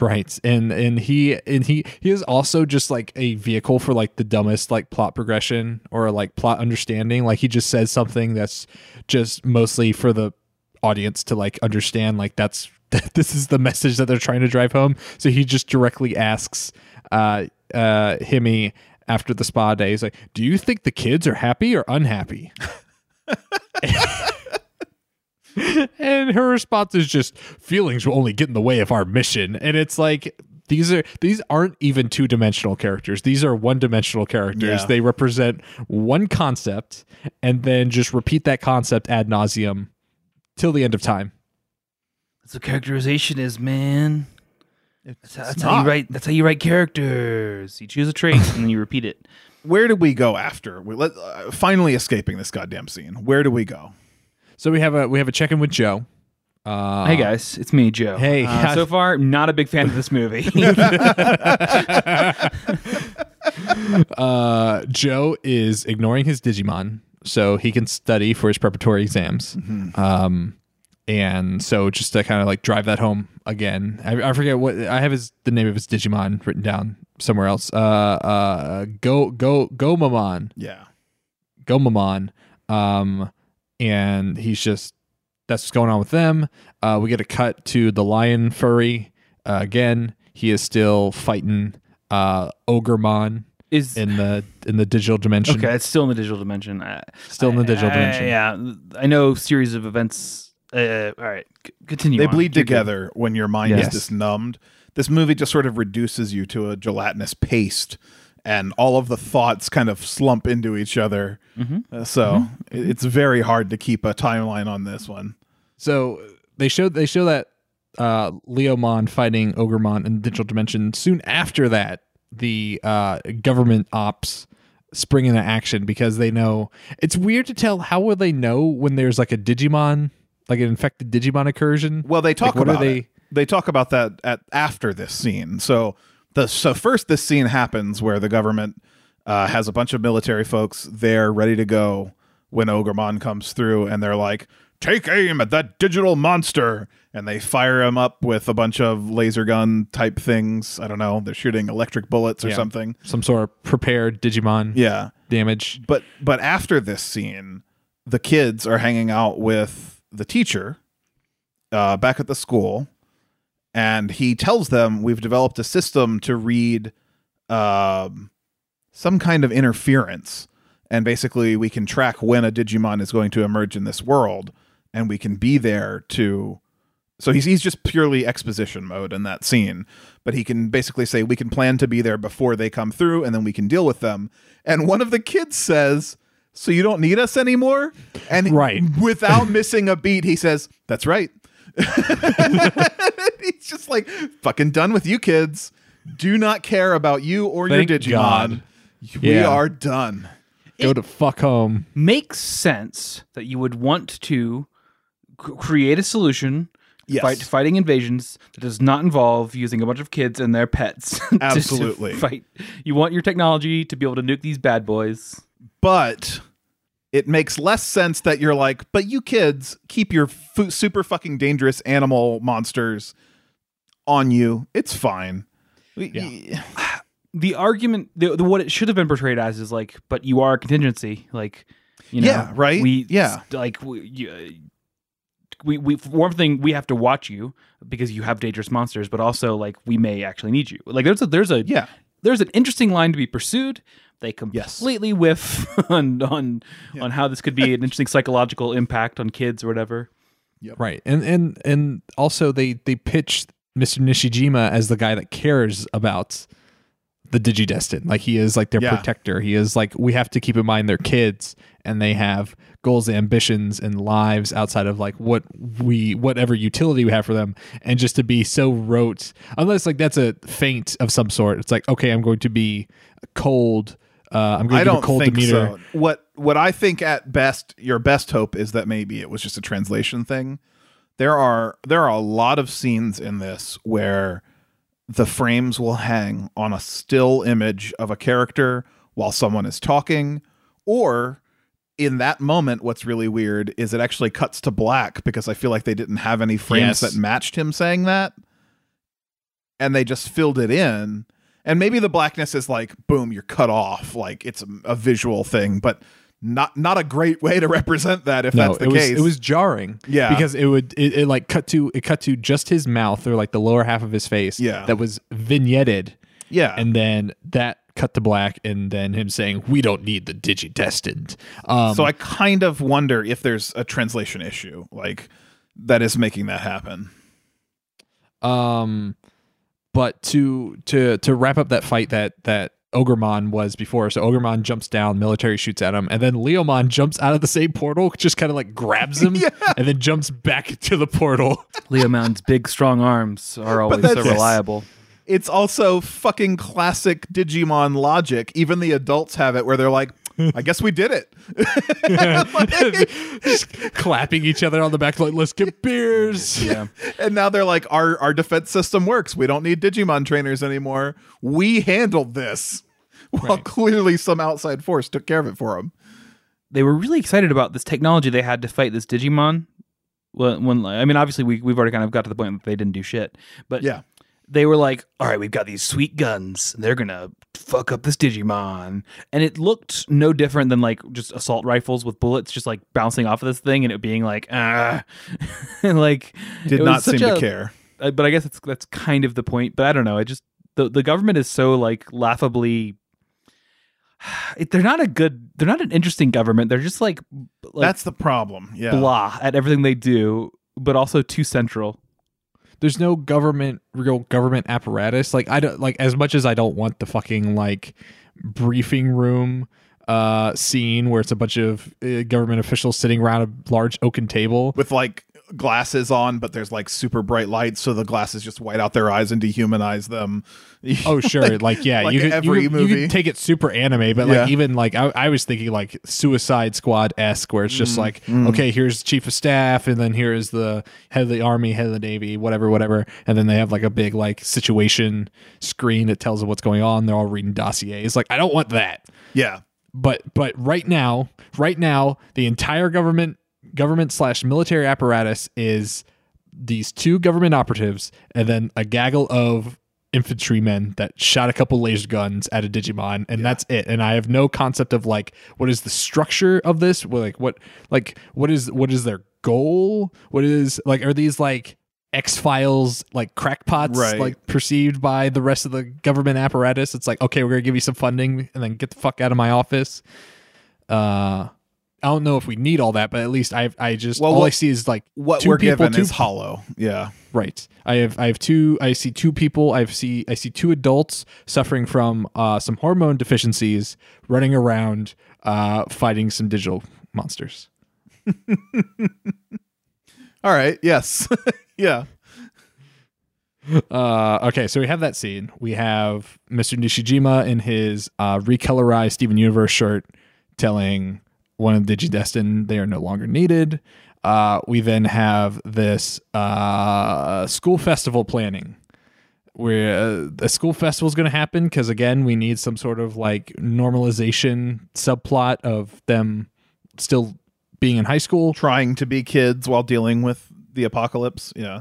Right. And and he and he he is also just like a vehicle for like the dumbest like plot progression or like plot understanding. Like he just says something that's just mostly for the audience to like understand like that's this is the message that they're trying to drive home. So he just directly asks uh uh Himi after the spa day, he's like, Do you think the kids are happy or unhappy? and her response is just feelings will only get in the way of our mission. And it's like these are these aren't even two-dimensional characters. These are one-dimensional characters. Yeah. they represent one concept and then just repeat that concept ad nauseum till the end of time. That's what characterization is man. That's, how, that's how, you write that's how you write characters. You choose a trait and then you repeat it. Where do we go after? We let uh, finally escaping this goddamn scene. Where do we go so we have a we have a check in with Joe. Uh, hey guys, it's me, Joe. Hey, uh, so far, not a big fan of this movie. uh, Joe is ignoring his Digimon so he can study for his preparatory exams. Mm-hmm. Um, and so just to kind of like drive that home again, I, I, forget what I have his the name of his Digimon written down somewhere else. Uh, uh, go go Gomamon. Yeah, Gomamon. Um, and he's just that's what's going on with them. Uh, we get a cut to the lion furry uh, again. He is still fighting uh, Ogremon is in the in the digital dimension. Okay, it's still in the digital dimension. still in the digital I, dimension. yeah, I know. Series of events. Uh, all right, c- continue. They on. bleed Keep together when your mind Yes. is just numbed. This movie just sort of reduces you to a gelatinous paste, and all of the thoughts kind of slump into each other. Mm-hmm. Uh, so it- it's very hard to keep a timeline on this one. So they showed they show that uh, Leomon fighting Ogremon in the digital dimension. Soon after that, the uh, government ops spring into action because they know it's weird to tell how will they know when there's like a Digimon, like an infected Digimon incursion. Well, they talk Like, what are about they- it. They talk about that at after this scene. So the so first this scene happens where the government uh, has a bunch of military folks there ready to go when Ogremon comes through, and they're like, "Take aim at that digital monster!" And they fire him up with a bunch of laser gun type things. I don't know. They're shooting electric bullets or Yeah. something. Some sort of prepared Digimon Yeah. damage. But but after this scene, the kids are hanging out with the teacher uh, back at the school, and he tells them we've developed a system to read um, some kind of interference, and basically we can track when a Digimon is going to emerge in this world, and we can be there to. So he's he's just purely exposition mode in that scene, but he can basically say we can plan to be there before they come through, and then we can deal with them. And one of the kids says, "So you don't need us anymore?" And Right. without missing a beat, he says, "That's right." he's just like fucking done with you kids. Do not care about you or Thank your Digimon. God. We Yeah. are done. Go to fuck home. makes sense that you would want to c- create a solution Yes. fight fighting invasions that does not involve using a bunch of kids and their pets to- to Absolutely. fight you want your technology to be able to nuke these bad boys but it makes less sense that you're like, but you kids keep your fu- super fucking dangerous animal monsters on you. It's fine. We- the argument the, the what it should have been portrayed as is like but you are a contingency like you know Yeah, right? we Yeah. like we, you, uh, we we one thing we have to watch you because you have dangerous monsters but also like we may actually need you like there's a there's a Yeah. there's an interesting line to be pursued they completely whiff on on on how this could be an interesting psychological impact on kids or whatever Right. And and and also they they pitched Mr. Nishijima as the guy that cares about the Digidestin. Like he is like their Yeah. protector. He is like we have to keep in mind they're kids and they have goals, ambitions, and lives outside of like what we whatever utility we have for them. And just to be so rote, unless like that's a feint of some sort. It's like okay, I'm going to be cold. Uh, I'm going to give don't a cold think demeanor. so. What what I think at best, your best hope is that maybe it was just a translation thing. There are there are a lot of scenes in this where the frames will hang on a still image of a character while someone is talking, or in that moment, what's really weird is it actually cuts to black because I feel like they didn't have any frames Yes. that matched him saying that, and they just filled it in and maybe the blackness is like boom you're cut off like it's a, a visual thing but not not a great way to represent that if no, that's the it was case it was jarring. Yeah. because it would it, it like cut to it cut to just his mouth or like the lower half of his face. Yeah. that was vignetted, yeah and then that cut to black, and then him saying, "We don't need the digidestined." Um, so i kind of wonder if there's a translation issue like that is making that happen Um, but to to to wrap up that fight that that Ogremon was before. So Ogremon jumps down, military shoots at him, and then Leomon jumps out of the same portal, just kind of like grabs him, and then jumps back to the portal. Leomon's big strong arms are always so reliable it's also fucking classic digimon logic even the adults have it where they're like i guess we did it. Just clapping each other on the back, like "Let's get beers." yeah. And now they're like our our defense system works. We don't need digimon trainers anymore. We handled this. While Right. clearly some outside force took care of it for them they were really excited about this technology they had to fight this Digimon. When, when I mean, obviously we we've already kind of got to the point that they didn't do shit, but yeah. they were like, "All right, we've got these sweet guns, and they're gonna fuck up this Digimon." And it looked no different than like just assault rifles with bullets just like bouncing off of this thing, and it being like, ah, and like did not seem a, to care. But I guess that's that's kind of the point. But I don't know. I just the the government is so like laughably. They're not a good. They're not an interesting government. They're just like, like that's the problem. Yeah, blah at everything they do, but also too central there's no government real government apparatus. Like i don't like as much as i don't want the fucking like briefing room uh scene where it's a bunch of uh, government officials sitting around a large oaken table. With like glasses on, but there's like super bright lights, so the glasses just white out their eyes and dehumanize them. oh sure, like, like yeah, like you could, every you movie. You could take it super anime, but like yeah. even like I, I, was thinking like Suicide Squad esque, where it's just mm, like mm. okay, here's chief of staff, and then here is the head of the army, head of the navy, whatever, whatever, and then they have like a big like situation screen that tells them what's going on. They're all reading dossiers. Like I don't want that. Yeah. But but right now, right now, the entire government government slash military apparatus is these two government operatives and then a gaggle of infantrymen that shot a couple laser guns at a Digimon, and yeah. that's it. And I have no concept of like what is the structure of this. Like what like what is what is their goal? What is like are these like X Files like crackpots right. like perceived by the rest of the government apparatus? It's like okay, we're gonna give you some funding and then get the fuck out of my office. Uh I don't know if we need all that, but at least I I just well, all what, I see is like what we're people, given two, is hollow. Yeah, right. I have I have two. I see two people. I see I see two adults suffering from uh, some hormone deficiencies, running around uh, fighting some digital monsters. all right. Yes. yeah. Uh, okay, so we have that scene. We have Mr. Nishijima in his uh, recolorized Steven Universe shirt telling one of Digidestin, they are no longer needed. Uh, we then have this uh, school festival planning where uh, the school festival is going to happen because again we need some sort of like normalization subplot of them still being in high school trying to be kids while dealing with the apocalypse yeah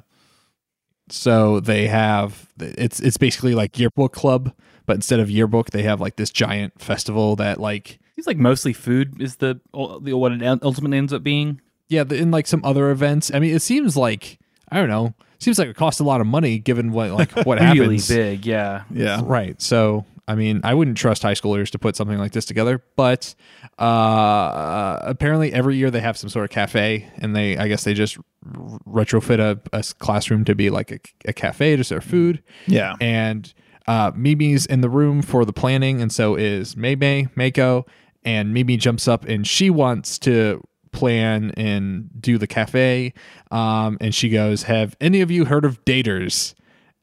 so they have it's it's basically like yearbook club but instead of yearbook they have like this giant festival that like Seems like mostly food is the, the what it ultimately ends up being. Yeah, in like some other events. I mean, it seems like I don't know. Seems like it costs a lot of money given what like what really happens. big, yeah, yeah, right. So I mean, I wouldn't trust high schoolers to put something like this together, but uh, apparently every year they have some sort of cafe, and they, I guess, they just retrofit a, a classroom to be like a, a, cafe to serve food. Yeah, and uh, Mimi's in the room for the planning, and so is Mei Mei, Mako, and Mimi jumps up and she wants to plan and do the cafe. Um, and she goes, "Have any of you heard of daters?"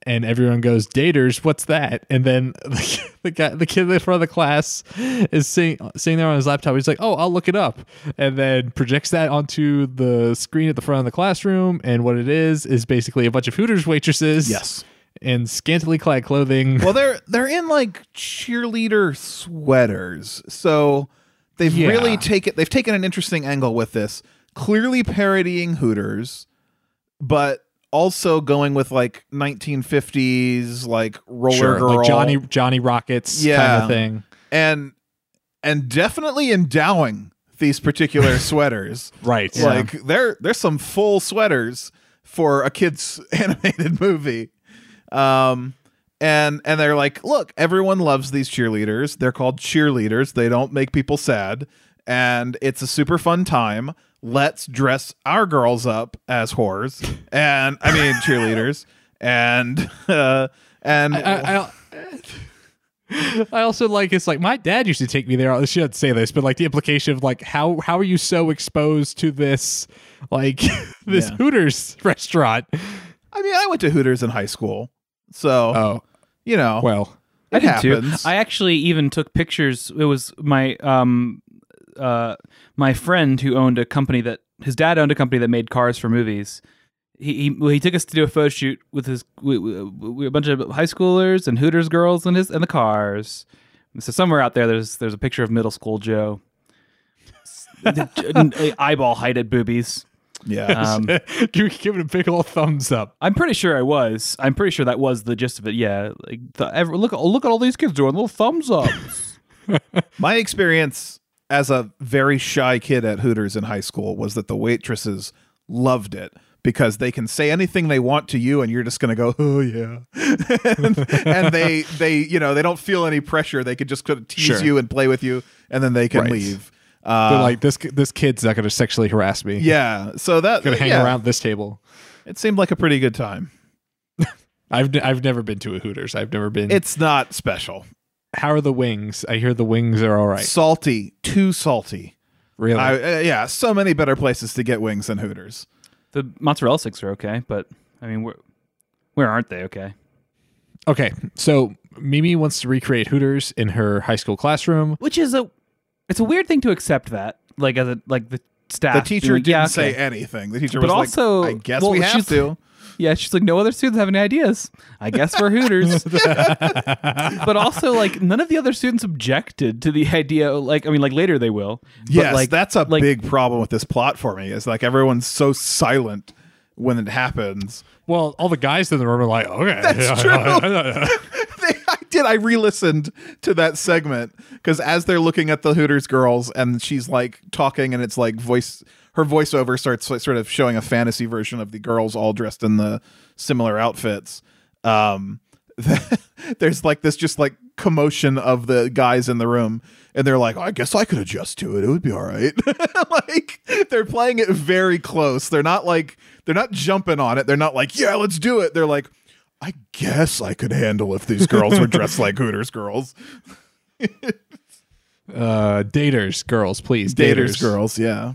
And everyone goes, "Daters, what's that?" And then the, the guy, the kid in the front of the class, is sitting sitting there on his laptop. He's like, "Oh, I'll look it up," and then projects that onto the screen at the front of the classroom. And what it is is basically a bunch of Hooters waitresses. Yes in scantily clad clothing. Well, they're they're in like cheerleader sweaters, so they've yeah. really taken they've taken an interesting angle with this, clearly parodying Hooters, but also going with like 1950s like roller sure, girl, like Johnny Johnny Rockets yeah. kind of thing, and and definitely endowing these particular sweaters. right, like yeah. there there's some full sweaters for a kids animated movie. Um, and and they're like, look, everyone loves these cheerleaders. They're called cheerleaders. They don't make people sad, and it's a super fun time. Let's dress our girls up as whores, and I mean cheerleaders, and uh, and. I, I, I, I also like it's like my dad used to take me there. I shouldn't say this, but like the implication of like how how are you so exposed to this like this yeah. Hooters restaurant? I mean, I went to Hooters in high school. So, oh, you know, well, it I did happens. too. I actually even took pictures. It was my um uh my friend who owned a company that his dad owned a company that made cars for movies. He he, well, he took us to do a photo shoot with his we, we, we, a bunch of high schoolers and Hooters girls and his and the cars. So somewhere out there, there's there's a picture of middle school Joe, eyeball heighted boobies. Yeah. Um, you it a big old thumbs up. I'm pretty sure I was. I'm pretty sure that was the gist of it. Yeah, like the, every, look, look at all these kids doing little thumbs ups. My experience as a very shy kid at Hooters in high school was that the waitresses loved it because they can say anything they want to you and you're just going to go oh yeah and, and, they they you know they don't feel any pressure they could just kind of tease sure. you and play with you and then they can right. leave uh, They're like this this kid's not going to sexually harass me. Yeah so that going to hang yeah. around this table. It seemed like a pretty good time. I've I've never been to a Hooters. I've never been it's not special. How are the wings? I hear the wings are all right. Salty too salty. Really? I, uh, yeah so many better places to get wings than Hooters. The mozzarella sticks are okay, but I mean, where where aren't they okay? Okay, so Mimi wants to recreate Hooters in her high school classroom, which is a it's a weird thing to accept that like as a like the staff. The teacher didn't yeah, say anything. The teacher but was also, like, "I guess well, we have to." Yeah, she's like, no other students have any ideas. I guess we're Hooters. but also, like, none of the other students objected to the idea. Like, I mean, like later they will. Yes, like, that's a like, big problem with this plot for me. Is like everyone's so silent when it happens. Well, all the guys in the room are like, okay, that's true. did. I re-listened to that segment because as they're looking at the Hooters girls, and she's like talking, and it's like voice her voiceover starts sort of showing a fantasy version of the girls all dressed in the similar outfits. Um, there's like this just like commotion of the guys in the room and they're like oh, i guess i could adjust to it it would be all right like they're playing it very close they're not like they're not jumping on it they're not like yeah let's do it they're like i guess i could handle if these girls were dressed like hooters girls. Uh daters girls please daters, daters. girls yeah.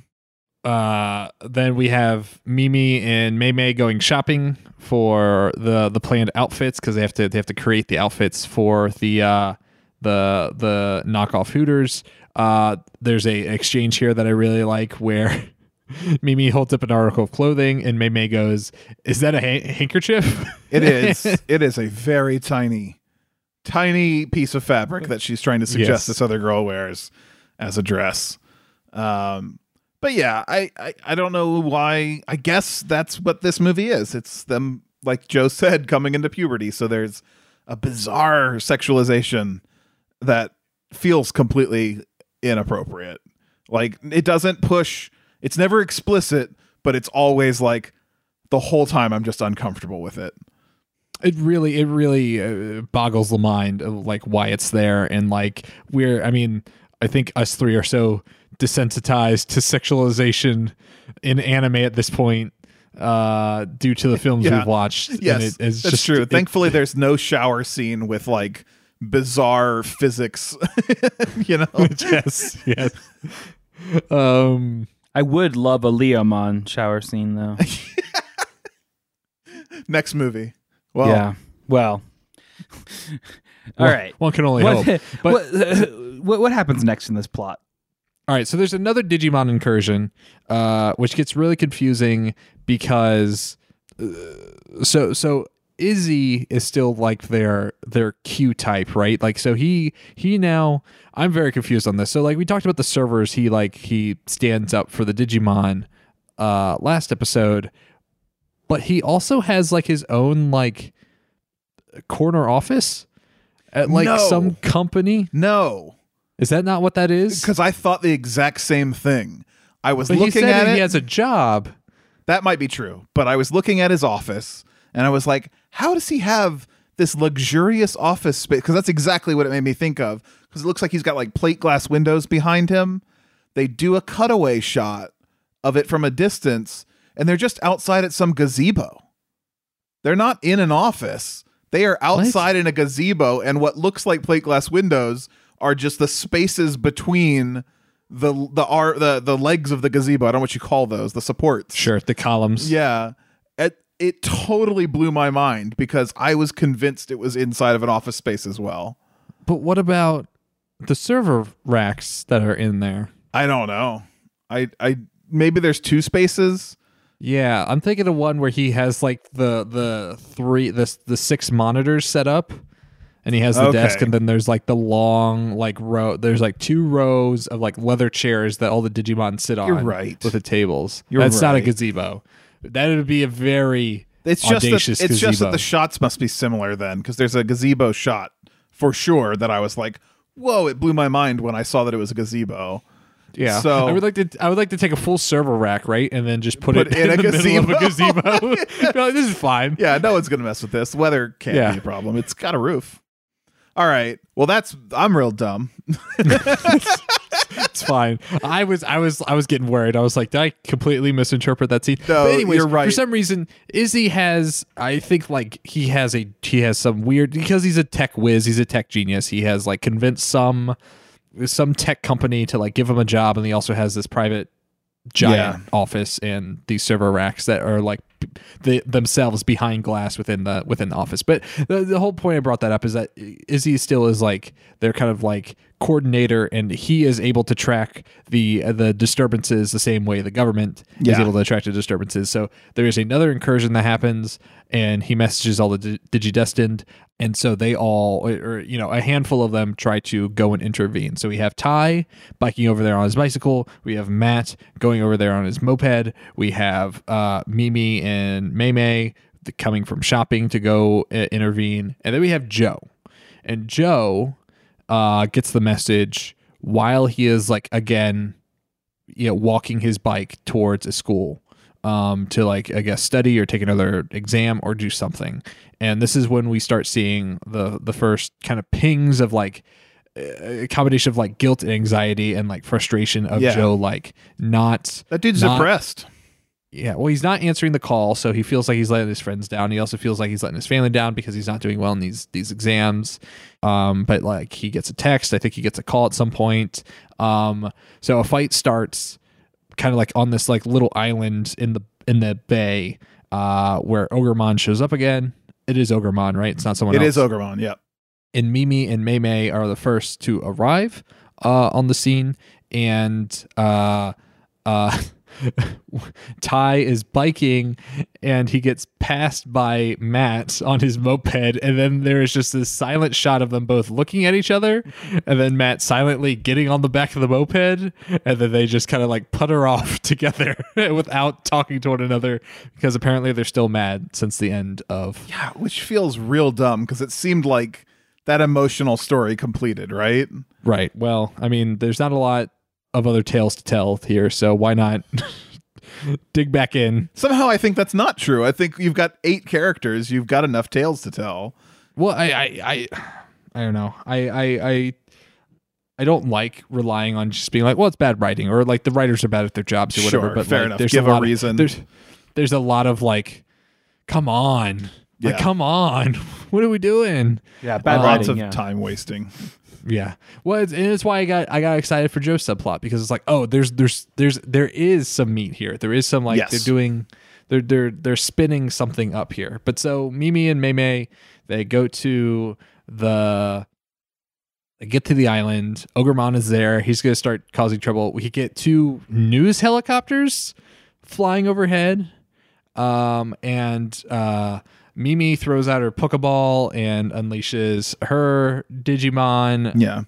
Uh, then we have Mimi and Mei Mei going shopping for the the planned outfits because they have to they have to create the outfits for the uh, the the knockoff Hooters. Uh, there's a exchange here that I really like where Mimi holds up an article of clothing and Mei Mei goes, "Is that a ha- handkerchief?" it is. It is a very tiny, tiny piece of fabric that she's trying to suggest yes. this other girl wears as a dress. Um, but yeah, I, I I don't know why. I guess that's what this movie is. It's them, like Joe said, coming into puberty. So there's a bizarre sexualization that feels completely inappropriate. Like it doesn't push. It's never explicit, but it's always like the whole time I'm just uncomfortable with it. It really, it really uh, boggles the mind of like why it's there and like we're. I mean, I think us three are so desensitized to sexualization in anime at this point uh due to the films yeah. we've watched yes that's just, true it, thankfully there's no shower scene with like bizarre physics you know yes yes um i would love a leomon shower scene though. Next movie. Well yeah well. All well, right. one can only what, hope. but what, what, what happens next in this plot? All right, so there's another Digimon incursion, uh, which gets really confusing because uh, so so Izzy is still like their their Q type, right? Like so he he now I'm very confused on this. So like we talked about the servers, he like he stands up for the Digimon uh last episode, but he also has like his own like corner office at like no. some company. No. Is that not what that is? Because I thought the exact same thing. I was but looking at it. He has a job. That might be true, but I was looking at his office and I was like, how does he have this luxurious office space? Because that's exactly what it made me think of. Because it looks like he's got like plate glass windows behind him. They do a cutaway shot of it from a distance, and they're just outside at some gazebo. They're not in an office. They are outside what? in a gazebo, and what looks like plate glass windows are just the spaces between the the are the the legs of the gazebo. I don't know what you call those, the supports. Sure, the columns. Yeah. It it totally blew my mind because I was convinced it was inside of an office space as well. But what about the server racks that are in there? I don't know. I I maybe there's two spaces. Yeah, I'm thinking of one where he has like the the three the the six monitors set up and he has the okay. desk and then there's like the long like row there's like two rows of like leather chairs that all the digimon sit on You're right with the tables You're that's right. not a gazebo that would be a very it's just that, it's gazebo. just that the shots must be similar then because there's a gazebo shot for sure that i was like whoa it blew my mind when i saw that it was a gazebo yeah. So I would like to I would like to take a full server rack, right, and then just put, put it in, in the gazebo. middle of a gazebo. like, this is fine. Yeah, no one's gonna mess with this. Weather can't yeah. be a problem. It's got a roof. All right. Well, that's I'm real dumb. it's fine. I was I was I was getting worried. I was like, did I completely misinterpret that scene? No, but anyways, you're right. For some reason, Izzy has I think like he has a he has some weird because he's a tech whiz, he's a tech genius. He has like convinced some some tech company to like give him a job and he also has this private giant yeah. office and these server racks that are like the, themselves behind glass within the within the office. But the, the whole point I brought that up is that Izzy still is like they're kind of like coordinator and he is able to track the uh, the disturbances the same way the government yeah. is able to track the disturbances. So there is another incursion that happens and he messages all the digidestined and so they all or you know a handful of them try to go and intervene so we have tai biking over there on his bicycle we have matt going over there on his moped we have uh, mimi and Mei coming from shopping to go uh, intervene and then we have joe and joe uh, gets the message while he is like again you know walking his bike towards a school um, to like I guess study or take another exam or do something. And this is when we start seeing the the first kind of pings of like a combination of like guilt and anxiety and like frustration of yeah. Joe like not that dude's not, depressed. Yeah, well, he's not answering the call, so he feels like he's letting his friends down. He also feels like he's letting his family down because he's not doing well in these these exams. Um, but like he gets a text, I think he gets a call at some point. Um, so a fight starts kind of like on this like little island in the in the bay uh, where Ogremon shows up again. It is Ogremon, right? It's not someone It else. It is Ogremon, yep. And Mimi and Mei Mei are the first to arrive uh, on the scene, and uh, uh, Tai is biking and he gets passed by Matt on his moped. And then there is just this silent shot of them both looking at each other. And then Matt silently getting on the back of the moped. And then they just kind of like putter off together without talking to one another because apparently they're still mad since the end of. Yeah, which feels real dumb because it seemed like that emotional story completed, right? Right. Well, I mean, there's not a lot of other tales to tell here, so why not dig back in? Somehow I think that's not true. I think you've got eight characters, you've got enough tales to tell. Well, I I I, I don't know. I, I I I don't like relying on just being like, well, it's bad writing or like the writers are bad at their jobs or whatever. Sure, but fair like, enough. There's Give a, a reason. Of, there's there's a lot of like, come on. Yeah. Like, come on. What are we doing? Yeah, bad uh, writing, lots of yeah. time wasting. Yeah. Well, it's, and it's why I got I got excited for Joe's subplot because it's like, oh, there's there's there's there is some meat here. There is some like yes. they're doing they're they're they're spinning something up here. But so Mimi and Mei Mei, they go to the they get to the island. Ogremon is there. He's going to start causing trouble. We get two news helicopters flying overhead. Um, and uh, Mimi throws out her Pokeball and unleashes her Digimon. Yeah.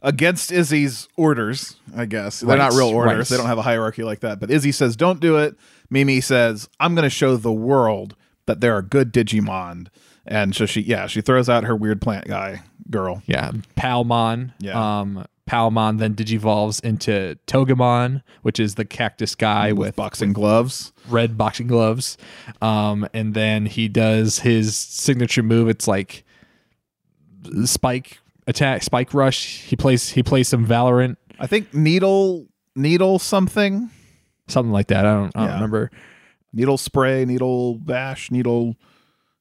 Against Izzy's orders, I guess. They're not real orders. They don't have a hierarchy like that. But Izzy says, don't do it. Mimi says, I'm going to show the world that there are good Digimon. And so she, yeah, she throws out her weird plant guy girl. Yeah. Palmon. Yeah. Um, Palmon then digivolves into Togemon, which is the cactus guy with, with boxing gloves, red boxing gloves. Um, and then he does his signature move. It's like spike attack, spike rush. He plays he plays some Valorant. I think needle needle something, something like that. I don't I don't yeah. remember. Needle spray, needle bash, needle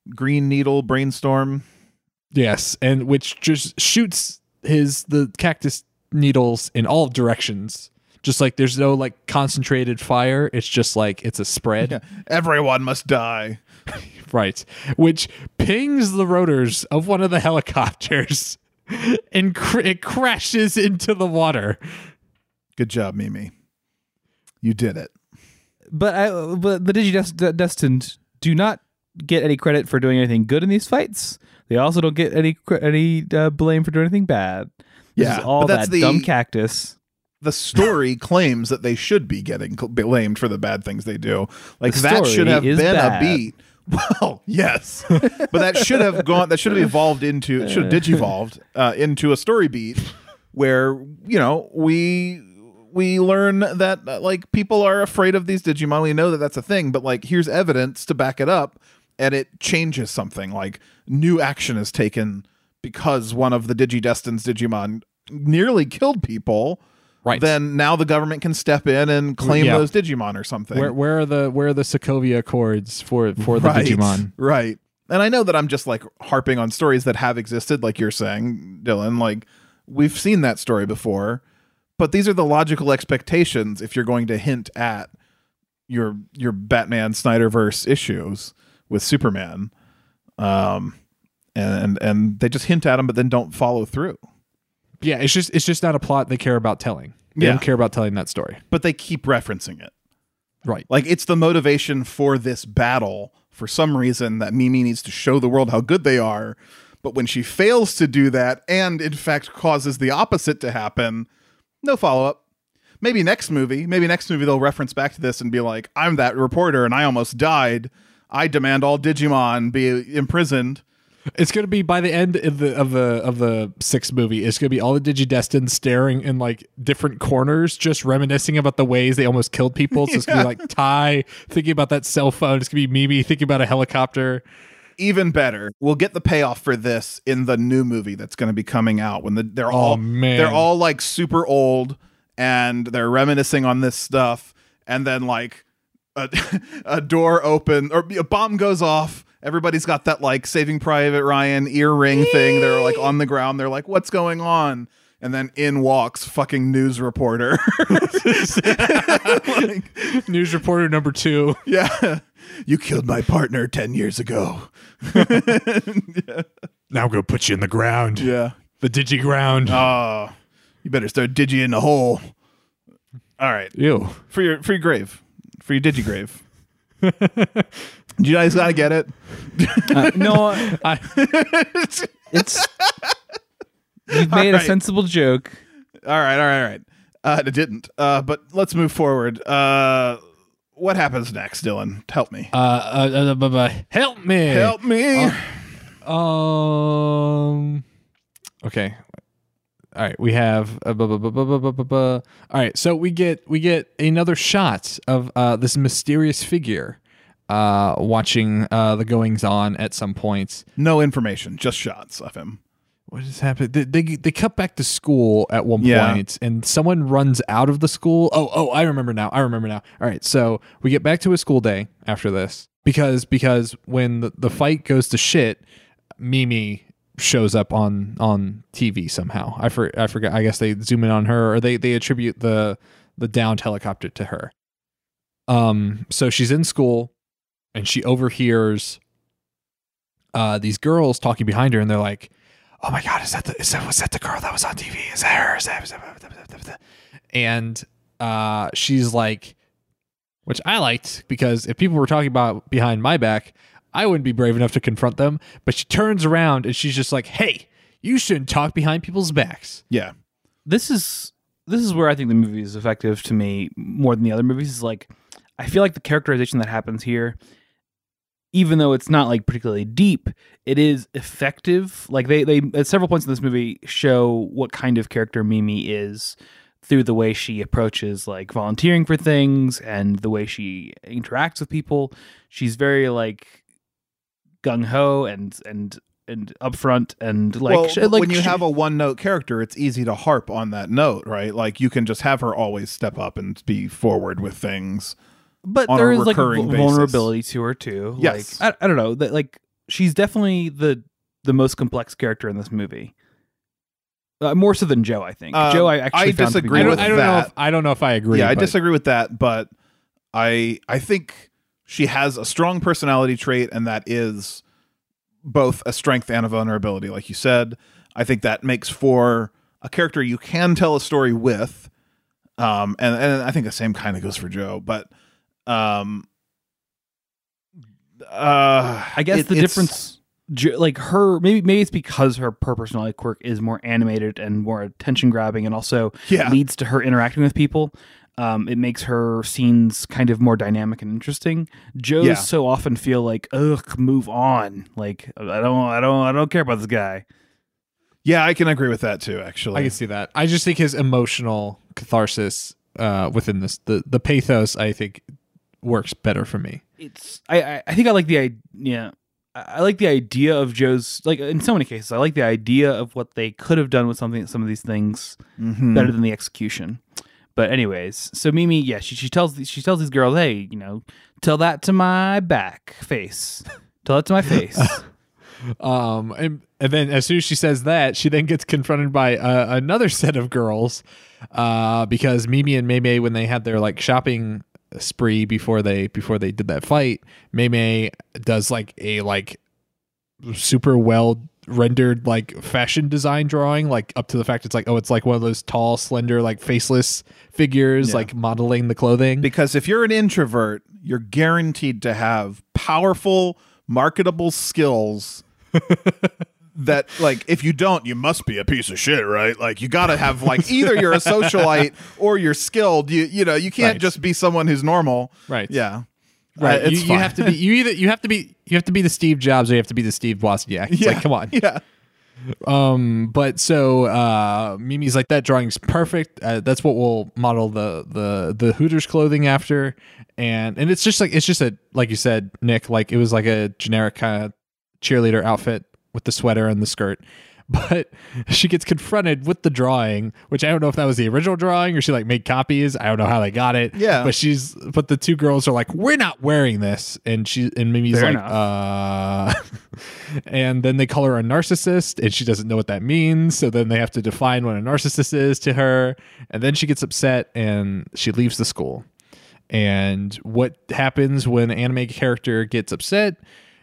green needle brainstorm. Yes, and which just shoots his the cactus needles in all directions. Just like there's no like concentrated fire. It's just like it's a spread. Yeah. Everyone must die. right. Which pings the rotors of one of the helicopters and cr- it crashes into the water. Good job, Mimi. You did it. But I, but the Digidestined do not get any credit for doing anything good in these fights. They also don't get any any uh, blame for doing anything bad. Yeah, all that the- dumb cactus. the story claims that they should be getting blamed for the bad things they do. Like The that should have been bad. a beat. Well, yes, but that should have gone. That should have evolved into. It should have digivolved uh, into a story beat where you know we we learn that uh, like people are afraid of these Digimon. We know that that's a thing, but like here's evidence to back it up, and it changes something. Like new action is taken because one of the Digidestin's Digimon nearly killed people Right. then now the government can step in and claim Yeah. those Digimon or something. where where are the where are the Sokovia Accords for for the right, Digimon? Right. And I know that I'm just like harping on stories that have existed, like you're saying, Dylan. Like we've seen that story before, but these are the logical expectations if you're going to hint at your your Batman Snyderverse issues with Superman. Um and and they just hint at them but then don't follow through. Yeah, it's just it's just not a plot they care about telling. They Yeah. don't care about telling that story. But they keep referencing it. Right. Like it's the motivation for this battle for some reason that Mimi needs to show the world how good they are. But when she fails to do that and in fact causes the opposite to happen, no follow up. Maybe next movie, maybe next movie they'll reference back to this and be like, I'm that reporter and I almost died. I demand all Digimon be imprisoned. It's gonna be by the end of the of the of the sixth movie. It's gonna be all the Digidestin staring in like different corners, just reminiscing about the ways they almost killed people. So it's gonna be like Tai thinking about that cell phone. It's gonna be Mimi thinking about a helicopter. Even better, we'll get the payoff for this in the new movie that's going to be coming out when the, they're oh, all man. they're all like super old and they're reminiscing on this stuff, and then like a, a door open or a bomb goes off. Everybody's got that like Saving Private Ryan earring thing. They're like on the ground. They're like, "What's going on?" And then in walks fucking news reporter. Like, News reporter number two. yeah, you killed my partner ten years ago. Now I'm gonna put you in the ground. Yeah. The Digi ground. Oh, you better start digi in the hole. All right, Ew. for your for your grave, for your digi grave. Do you guys gotta get it? Uh, no, I, it's you've made right. a sensible joke. All right, all right, all right. Uh, it didn't. Uh, but let's move forward. Uh, what happens next, Dylan? Help me. Uh, uh, uh, uh help me. Help me. Uh, um. Okay. All right. We have. Uh, buh, buh, buh, All right. So we get we get another shot of uh, this mysterious figure uh, watching uh, the goings on at some points. no information, just shots of him. What has happened? They, they they cut back to school at one Yeah. point, and someone runs out of the school. Oh, oh, I remember now. I remember now. All right, so we get back to a school day after this because because when the, the fight goes to shit, Mimi shows up on on TV somehow. I for, I forgot. I guess they zoom in on her, or they they attribute the the downed helicopter to her. Um, so she's in school, and she overhears uh these girls talking behind her, and they're like oh my god, is that the is that was that the girl that was on TV? Is that her? Is that, is that and uh, she's like, which I liked because if people were talking about behind my back, I wouldn't be brave enough to confront them. But she turns around and she's just like, hey, you shouldn't talk behind people's backs. Yeah. this is this is where I think the movie is effective to me more than the other movies. Is like I feel like the characterization that happens here, even though it's not like particularly deep, it is effective. Like they they at several points in this movie show what kind of character Mimi is through the way she approaches like volunteering for things and the way she interacts with people. She's very like gung ho and and and upfront and like well, sh- like when you she- have a one note character, it's easy to harp on that note, right? Like you can just have her always step up and be forward with things. But on there a is like recurring basis. vulnerability to her too. Yes. like I, I don't know that like she's definitely the the most complex character in this movie. Uh, more so than Joe, I think. Um, Joe, I actually I found to be disagree I don't, with I don't know. that. If, I don't know if I agree. yeah, I but- disagree with that, but I I think she has a strong personality trait, and that is both a strength and a vulnerability. Like you said, I think that makes for a character you can tell a story with. Um, and and I think the same kind of goes for Joe, but um, uh, I guess it- the difference like her maybe maybe it's because her her personality quirk is more animated and more attention grabbing and also yeah. leads to her interacting with people um, it makes her scenes kind of more dynamic and interesting. Joe's yeah. so often feel like, ugh, move on. Like I don't, I don't, I don't care about this guy. Yeah, I can agree with that too. Actually, I can see that. I just think his emotional catharsis uh, within this, the the pathos, I think works better for me. It's I I think I like the idea. I like the idea of Joe's like in so many cases. I like the idea of what they could have done with something some of these things mm-hmm. better than the execution. But anyways, so Mimi, yeah, she she tells she tells these girls, hey, you know, tell that to my back face, tell that to my face. um, and and then as soon as she says that, she then gets confronted by uh, another set of girls, uh, because Mimi and Mei when they had their like shopping spree before they before they did that fight, Mei does like a like super well rendered like fashion design drawing like up to the fact it's like oh it's like one of those tall slender like faceless figures yeah. like modeling the clothing because if you're an introvert you're guaranteed to have powerful marketable skills that like if you don't you must be a piece of shit right like you got to have like either you're a socialite or you're skilled you you know you can't right. just be someone who's normal right yeah Right. Uh, you, you, have to be you either you have to be you have to be the Steve Jobs or you have to be the Steve Wozniak. It's yeah. like come on. Yeah. Um, but so uh, Mimi's like that drawing's perfect. Uh, that's what we'll model the the the Hooters clothing after, and and it's just like it's just a like you said, Nick. Like it was like a generic kind of cheerleader outfit with the sweater and the skirt, but she gets confronted with the drawing, which I don't know if that was the original drawing or she like made copies. I don't know how they got it. Yeah. But she's but the two girls are like, We're not wearing this. And she and Mimi's Fair like, enough. uh and then they call her a narcissist and she doesn't know what that means. So then they have to define what a narcissist is to her. And then she gets upset and she leaves the school. And what happens when an anime character gets upset?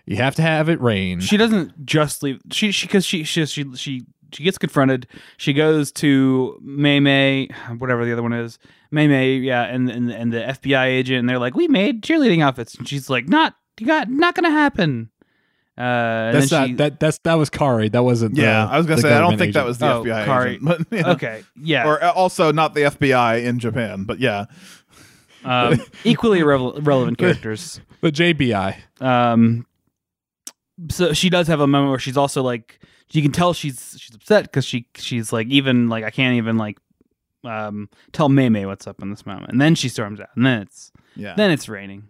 You have to have it rain. She doesn't just leave. She she because she she she she she gets confronted. She goes to Mei Mei, whatever the other one is, Mei Mei, yeah, and and and the FBI agent, and they're like, "We made cheerleading outfits," and she's like, "Not, you got, not gonna happen." Uh, that's not she, that that's that was Kari. That wasn't. Yeah, the, I was gonna say I don't think agent. that was the oh, FBI Kari. agent. But, yeah. Okay, yeah, or uh, also not the FBI in Japan, but yeah, um, equally relevant characters. The JBI. Um, so she does have a moment where she's also like you can tell she's she's upset because she she's like even like I can't even like um tell Mei Mei what's up in this moment, and then she storms out, and then it's yeah, then it's raining.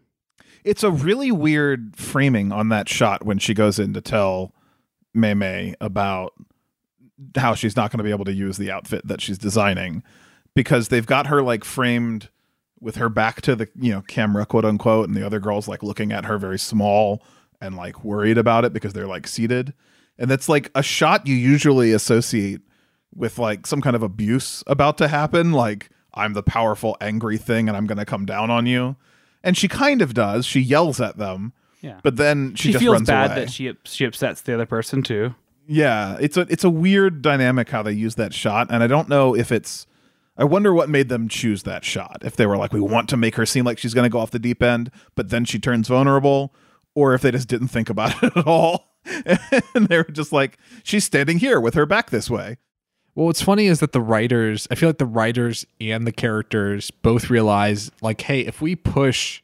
It's a really weird framing on that shot when she goes in to tell Mei Mei about how she's not going to be able to use the outfit that she's designing because they've got her like framed with her back to the you know camera quote unquote and the other girls like looking at her very small and like worried about it because they're like seated. And that's like a shot you usually associate with like some kind of abuse about to happen, like I'm the powerful angry thing and I'm going to come down on you. And she kind of does. She yells at them. Yeah. But then she, she just feels runs bad away. that she she upsets the other person too. Yeah, it's a it's a weird dynamic how they use that shot, and I don't know if it's. I wonder what made them choose that shot. If they were like, we want to make her seem like she's going to go off the deep end, but then she turns vulnerable, or if they just didn't think about it at all. and they were just like, she's standing here with her back this way. Well, what's funny is that the writers, I feel like the writers and the characters both realize, like, hey, if we push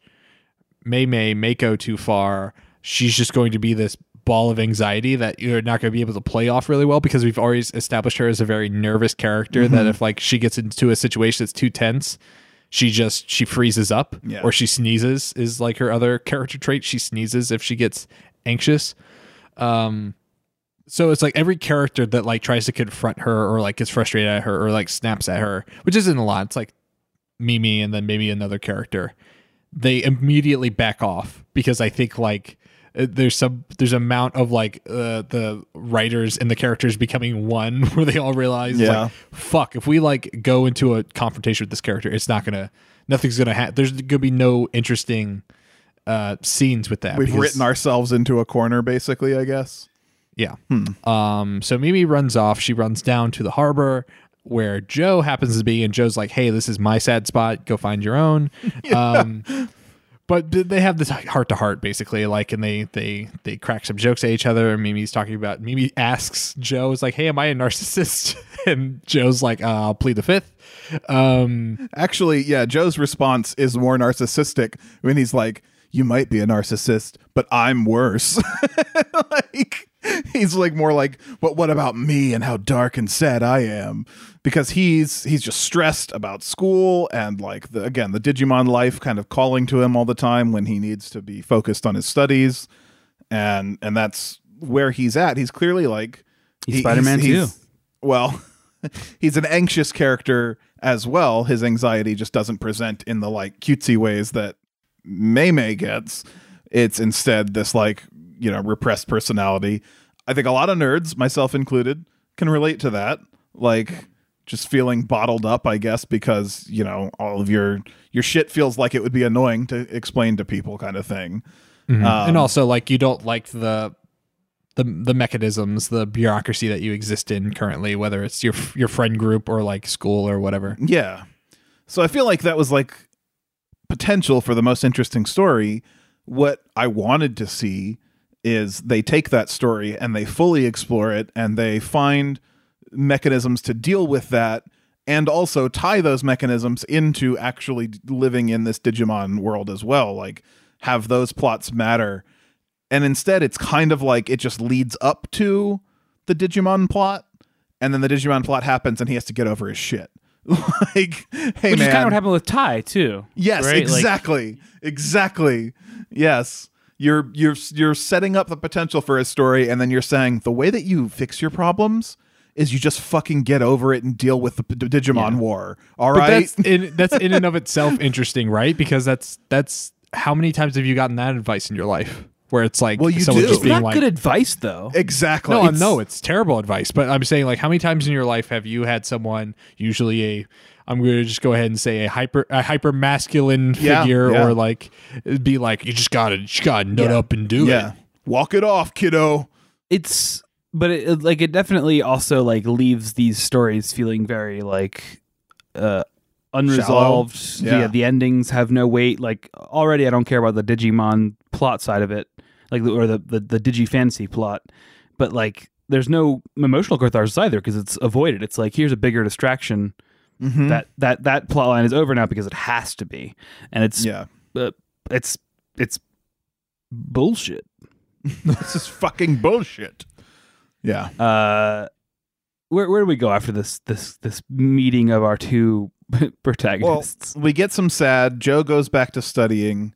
Mei Mei Mako too far, she's just going to be this ball of anxiety that you're not going to be able to play off really well because we've always established her as a very nervous character. Mm-hmm. That if like she gets into a situation that's too tense, she just she freezes up yeah. or she sneezes is like her other character trait. She sneezes if she gets anxious. Um so it's like every character that like tries to confront her or like gets frustrated at her or like snaps at her which isn't a lot. It's like mimi and then maybe another character. They immediately back off because i think like there's some there's amount of like uh, the writers and the characters becoming one where they all realize yeah. like fuck if we like go into a confrontation with this character it's not gonna nothing's gonna happen there's gonna be no interesting uh scenes with that we've because, written ourselves into a corner basically i guess. Yeah. Hmm. um so mimi runs off. She runs down to the harbor where joe happens to be and joe's like hey this is my sad spot. Go find your own. Um but they have this heart to heart basically, like, and they they they crack some jokes at each other. And Mimi's talking about Mimi asks Joe, "Is like, hey, am I a narcissist?" and Joe's like, uh, "I'll plead the fifth. Um, Actually, yeah, Joe's response is more narcissistic when he's like, "You might be a narcissist, but I'm worse." like he's like more like, "But what about me and how dark and sad I am?" Because he's he's just stressed about school and like the again the Digimon life kind of calling to him all the time when he needs to be focused on his studies, and and that's where he's at. He's clearly like he's he, Spider Man too. Well, he's an anxious character as well. His anxiety just doesn't present in the like cutesy ways that Mei Mei gets. It's instead this like, you know, repressed personality. I think a lot of nerds, myself included, can relate to that. Like just feeling bottled up, I guess, because, you know, all of your your shit feels like it would be annoying to explain to people kind of thing. Mm-hmm. Um, and also like you don't like the the the mechanisms, the bureaucracy that you exist in currently, whether it's your your friend group or like school or whatever. Yeah. So I feel like that was like potential for the most interesting story. What I wanted to see is they take that story and they fully explore it and they find mechanisms to deal with that and also tie those mechanisms into actually living in this Digimon world as well. Like have those plots matter and instead it's kind of like it just leads up to the Digimon plot, and then the Digimon plot happens, and he has to get over his shit. like, hey Which man, is kind of what happened with Tai too. Yes, right? exactly, like- exactly. Yes, you're you're you're setting up the potential for a story, and then you're saying the way that you fix your problems is you just fucking get over it and deal with the Digimon yeah. war. All but right, that's in, that's in and of itself interesting, right? Because that's that's how many times have you gotten that advice in your life? where it's like well, you do. Just being not like, good advice though. Exactly. No, it's, no, it's terrible advice. But I'm saying like, how many times in your life have you had someone, usually a, I'm going to just go ahead and say a hyper a hyper masculine figure, yeah, yeah. or like be like, you just gotta just gotta nut yeah. up and do it. Walk it off, kiddo. It's but it, like it definitely also like leaves these stories feeling very like uh unresolved. Yeah. yeah. the endings have no weight. Like already, I don't care about the Digimon plot side of it like or the the, the digi fantasy plot, but like there's no emotional catharsis either because it's avoided. It's like here's a bigger distraction. Mm-hmm. That that that plot line is over now because it has to be, and it's yeah, uh, it's it's bullshit. this is fucking bullshit. Yeah. Uh, where where do we go after this this this meeting of our two protagonists? Well, we get some sad. Joe goes back to studying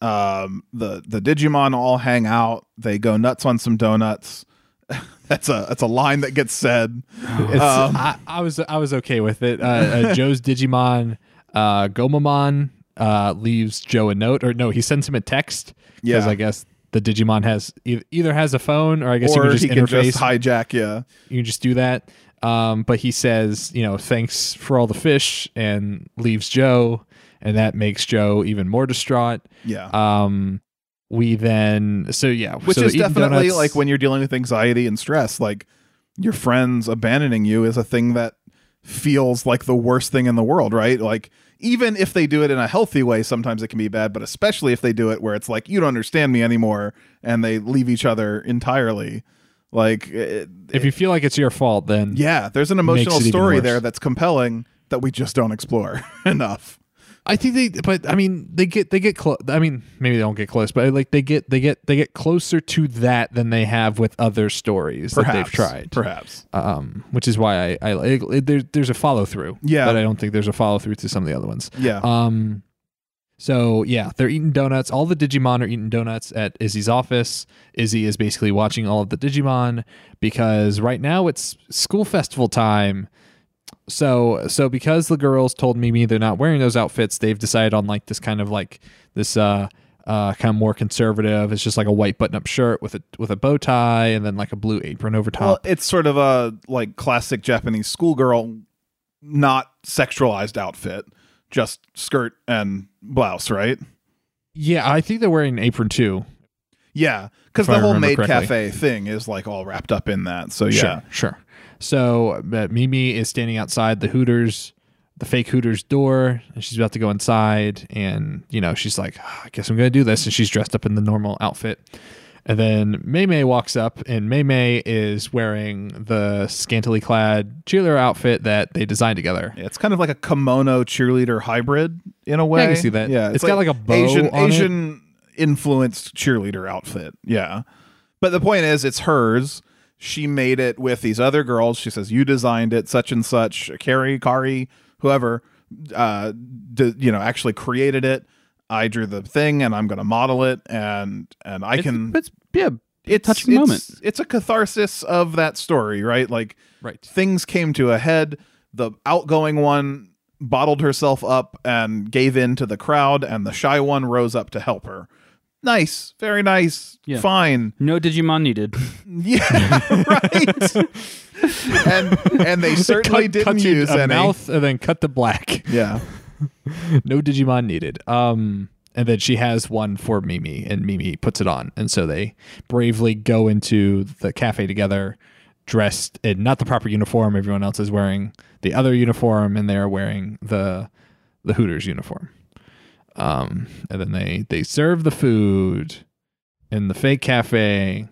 um, the the Digimon all hang out. They go nuts on some donuts. that's a that's a line that gets said. Um, I, I, was I was okay with it. Uh, uh, Joe's Digimon, uh, Gomamon, uh, leaves Joe a note, or no, he sends him a text because yeah. I guess the Digimon has either has a phone, or I guess or you can just he interface. Can just hijack. Yeah, you can just do that. Um, but he says, you know, thanks for all the fish, and leaves Joe and that makes Joe even more distraught. Yeah. Um, we then so yeah, which so is definitely donuts, like when you're dealing with anxiety and stress, like your friends abandoning you is a thing that feels like the worst thing in the world, right? Like even if they do it in a healthy way, sometimes it can be bad, but especially if they do it where it's like you don't understand me anymore and they leave each other entirely. Like it, if you feel like it's your fault, then yeah, there's an emotional story there that's compelling that we just don't explore enough. I think they, but I mean, they get they get close. I mean, maybe they don't get close, but like they get they get they get closer to that than they have with other stories perhaps, that they've tried. Perhaps, um, which is why I, I it, it, there, there's a follow through. Yeah, but I don't think there's a follow through to some of the other ones. Yeah. Um. So yeah, they're eating donuts. All the Digimon are eating donuts at Izzy's office. Izzy is basically watching all of the Digimon because right now it's school festival time so so because the girls told Mimi they're not wearing those outfits, they've decided on like this kind of like this uh uh kind of more conservative. It's just like a white button up shirt with a with a bow tie and then like a blue apron over top. Well, it's sort of a like classic Japanese schoolgirl not sexualized outfit, just skirt and blouse, right? Yeah, I think they're wearing an apron too. Yeah, because the whole maid correctly. cafe thing is like all wrapped up in that. So yeah, sure, sure. So uh, Mimi is standing outside the Hooters the fake Hooters door and she's about to go inside and you know she's like oh, I guess I'm gonna do this and she's dressed up in the normal outfit and then Mei Mei walks up and Mei Mei is wearing the scantily clad cheerleader outfit that they designed together. Yeah, it's kind of like a kimono cheerleader hybrid in a way. Yeah, I can see that. Yeah, it's got like a bow Asian on it. Asian influenced cheerleader outfit. Yeah, but the point is, it's hers. She made it with these other girls. She says, "You designed it, such and such." Carrie, Kari, whoever, uh, d- you know, actually created it. I drew the thing, and I'm going to model it, and and I It's- can. It's, yeah, it's touching it's, moment. It's a catharsis of that story, right? Like Right. things came to a head. The outgoing one bottled herself up and gave in to the crowd, and the shy one rose up to help her. Nice, very nice, Yeah. fine, no Digimon needed. yeah, right. and and they certainly cut, didn't cut use a any. mouth and then cut the black. Yeah, no Digimon needed. Um, and then she has one for Mimi, and Mimi puts it on, and so they bravely go into the cafe together, dressed in not the proper uniform. Everyone else is wearing the other uniform, and they're wearing the the Hooters uniform. Um, and then they they serve the food in the fake cafe,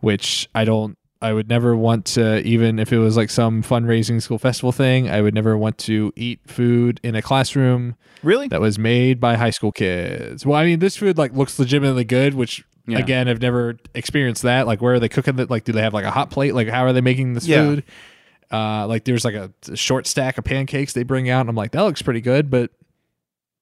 which I don't. I would never want to, even if it was like some fundraising school festival thing, I would never want to eat food in a classroom really. that was made by high school kids. Well, I mean, this food like looks legitimately good, which Yeah. again, I've never experienced that. Like, where are they cooking it? Like, do they have like a hot plate? Like, how are they making this Yeah. food? Uh, like, there's like a, a short stack of pancakes they bring out, and I'm like, that looks pretty good, but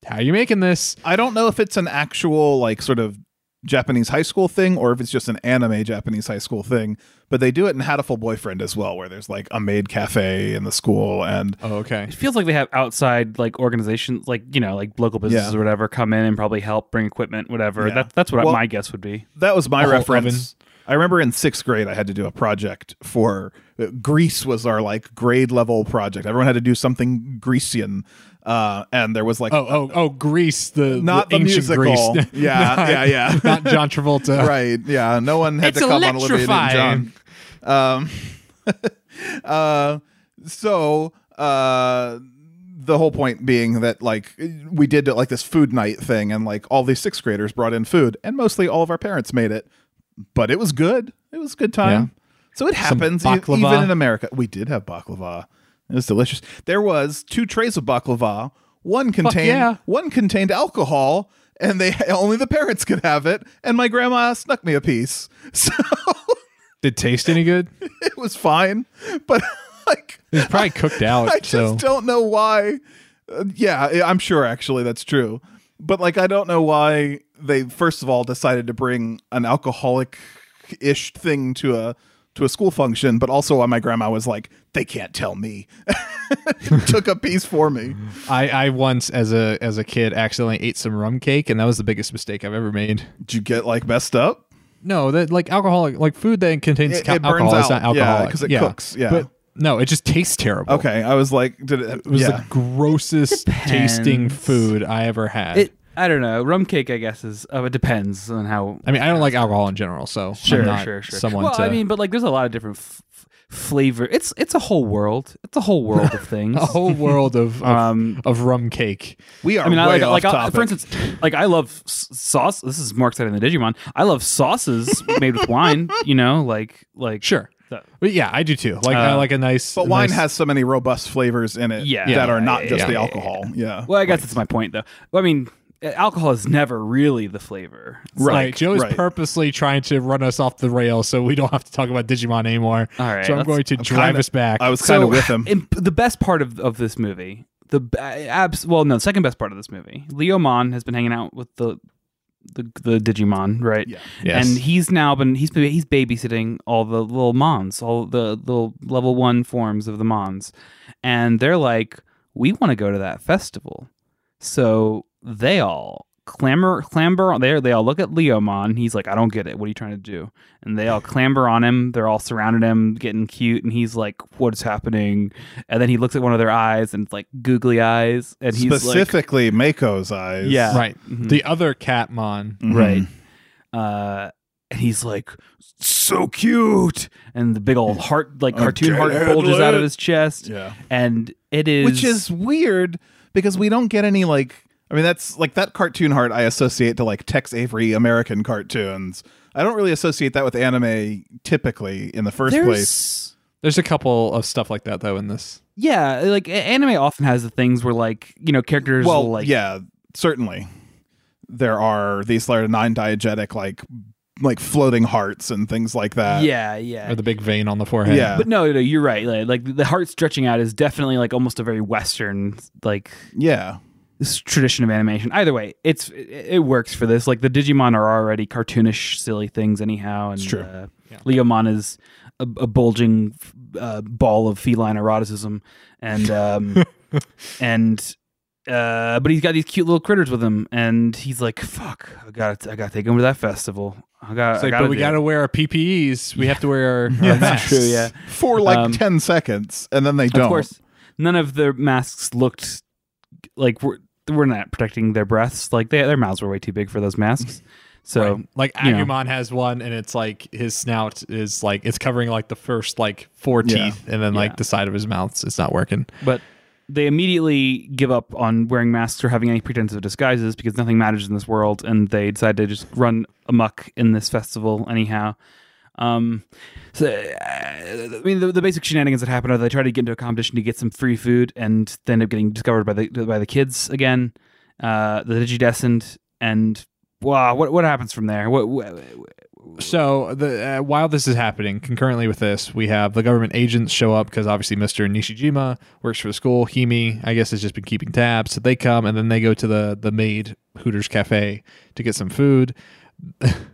how are you making this? I don't know if it's an actual like sort of Japanese high school thing or if it's just an anime Japanese high school thing. But they do it in Hatoful Boyfriend as well, where there's like a maid cafe in the school and Oh, okay. It feels like they have outside like organizations, like you know, like local businesses Yeah. or whatever, come in and probably help bring equipment, whatever. Yeah. That, that's what Well- my guess would be. that was my A whole reference. I remember in sixth grade, I had to do a project for Greece was our like grade level project. Everyone had to do something Grecian, uh, and there was like Oh, oh, oh, Greece, the not the, ancient musical. Greece. Yeah, Not- yeah, yeah. not John Travolta. right. Yeah, no one had It's to come on Olivia Newton-John. Um, uh, so uh, the whole point being that like we did like this food night thing, and like all these sixth graders brought in food, and mostly all of our parents made it, but it was good. It was a good time. So it happens e- even in America. We did have baklava. It was delicious. There was two trays of baklava. One contained yeah. one contained alcohol, and they only the parents could have it. And my grandma snuck me a piece, so Did it taste any good? it was fine. But like, It was probably cooked out. I just so don't know why. Uh, yeah, I'm sure actually that's true. But like, I don't know why they first of all decided to bring an alcoholic ish thing to a to a school function, but also why my grandma was like, they can't tell me. Took a piece for me. I, I once as a as a kid accidentally ate some rum cake and that was the biggest mistake I've ever made. Did you get like messed up? No, that like alcoholic like food that contains It- ca- it burns alcohol is out. not Yeah, alcoholic 'cause it cooks, yeah. But no, it just tastes terrible. Okay, I was like, did it? It was yeah. the grossest tasting food I ever had. It, I don't know. Rum cake, I guess, is. Oh, it depends on how. I mean, I don't like alcohol in general, so Sure, I'm not sure, sure. someone well, to I mean, but like, there's a lot of different f- f- flavor. It's it's a whole world. It's a whole world of things. a whole world of of, Um, of rum cake. we are I mean, I like, like I, for instance, like I love s- sauce. This is more exciting than Digimon. I love sauces made with wine. You know, like like Sure. So- But yeah, I do too. Like I Uh, like a nice but a wine nice- has so many robust flavors in it Yeah. that Yeah, are not yeah, just yeah, the yeah, alcohol. Yeah. Well, I guess that's my point, though. Well, I mean, uh, alcohol is never really the flavor. It's Right, Right. Joe is right. purposely trying to run us off the rails so we don't have to talk about Digimon anymore. All right, so I'm going to I'm drive kinda- us back. I was kind of with him. in- the best part of, of this movie, the b- abs, well, no, the second best part of this movie, Leomon has been hanging out with the the, the Digimon, right? Yeah. Yes. And he's now been he's he's babysitting all the little Mons, all the little level one forms of the Mons, and they're like, we want to go to that festival, so they all clamber clamber there they all look at leomon he's like i don't get it what are you trying to do and they all clamber on him they're all surrounded him getting cute and he's like what's happening and then he looks at one of their eyes and it's like googly eyes and he's like Specifically, Mako's eyes. Yeah. right. Mhm. The other Catmon. Mhm. right uh and he's like so cute and the big old heart like cartoon heart bulges out of his chest Yeah. and It is, which is weird because we don't get any like. I mean, that's like that cartoon heart I associate to like Tex Avery American cartoons. I don't really associate that with anime typically in the first There's- place. There's a couple of stuff like that though in this. Yeah, like anime often has the things where like you know characters Well, will like yeah, certainly. There are these sort of non-diegetic like like floating hearts and things like that. yeah yeah. Or the big vein on the forehead. Yeah. but no, no, you're right. Like, like the heart stretching out is definitely like almost a very Western like Yeah. This tradition of animation. Either way, it's it, it works for this. Like the Digimon are already cartoonish, silly things anyhow, and It's true. Uh, Leomon is a, a bulging uh, ball of feline eroticism, and um, and uh, but he's got these cute little critters with him, and he's like, "Fuck, I got I got to take him to that festival. I got, It's I like, gotta but we got to wear our PPEs. We have to wear our, our Yeah, masks. True, yeah. For like Um, 10 seconds and then they don't. Of course, none of the masks looked like we're we're not protecting their breaths. Like they, their mouths were way too big for those masks. So Right. like you know. Agumon has one, and it's like his snout is like it's covering like the first like four Yeah. teeth, and then like Yeah. the side of his mouth is not working. But they immediately give up on wearing masks or having any pretense of disguises because nothing matters in this world, and they decide to just run amok in this festival anyhow. Um, so uh, I mean, the, the basic shenanigans that happen are they try to get into a competition to get some free food, and they end up getting discovered by the by the kids again, uh, the Digidestined, and wow, what what happens from there? What, what So the uh, while this is happening, concurrently with this, we have the government agents show up because obviously Mr. Nishijima works for the school. Himi, I guess, has just been keeping tabs. So they come and then they go to the the maid Hooters Cafe to get some food.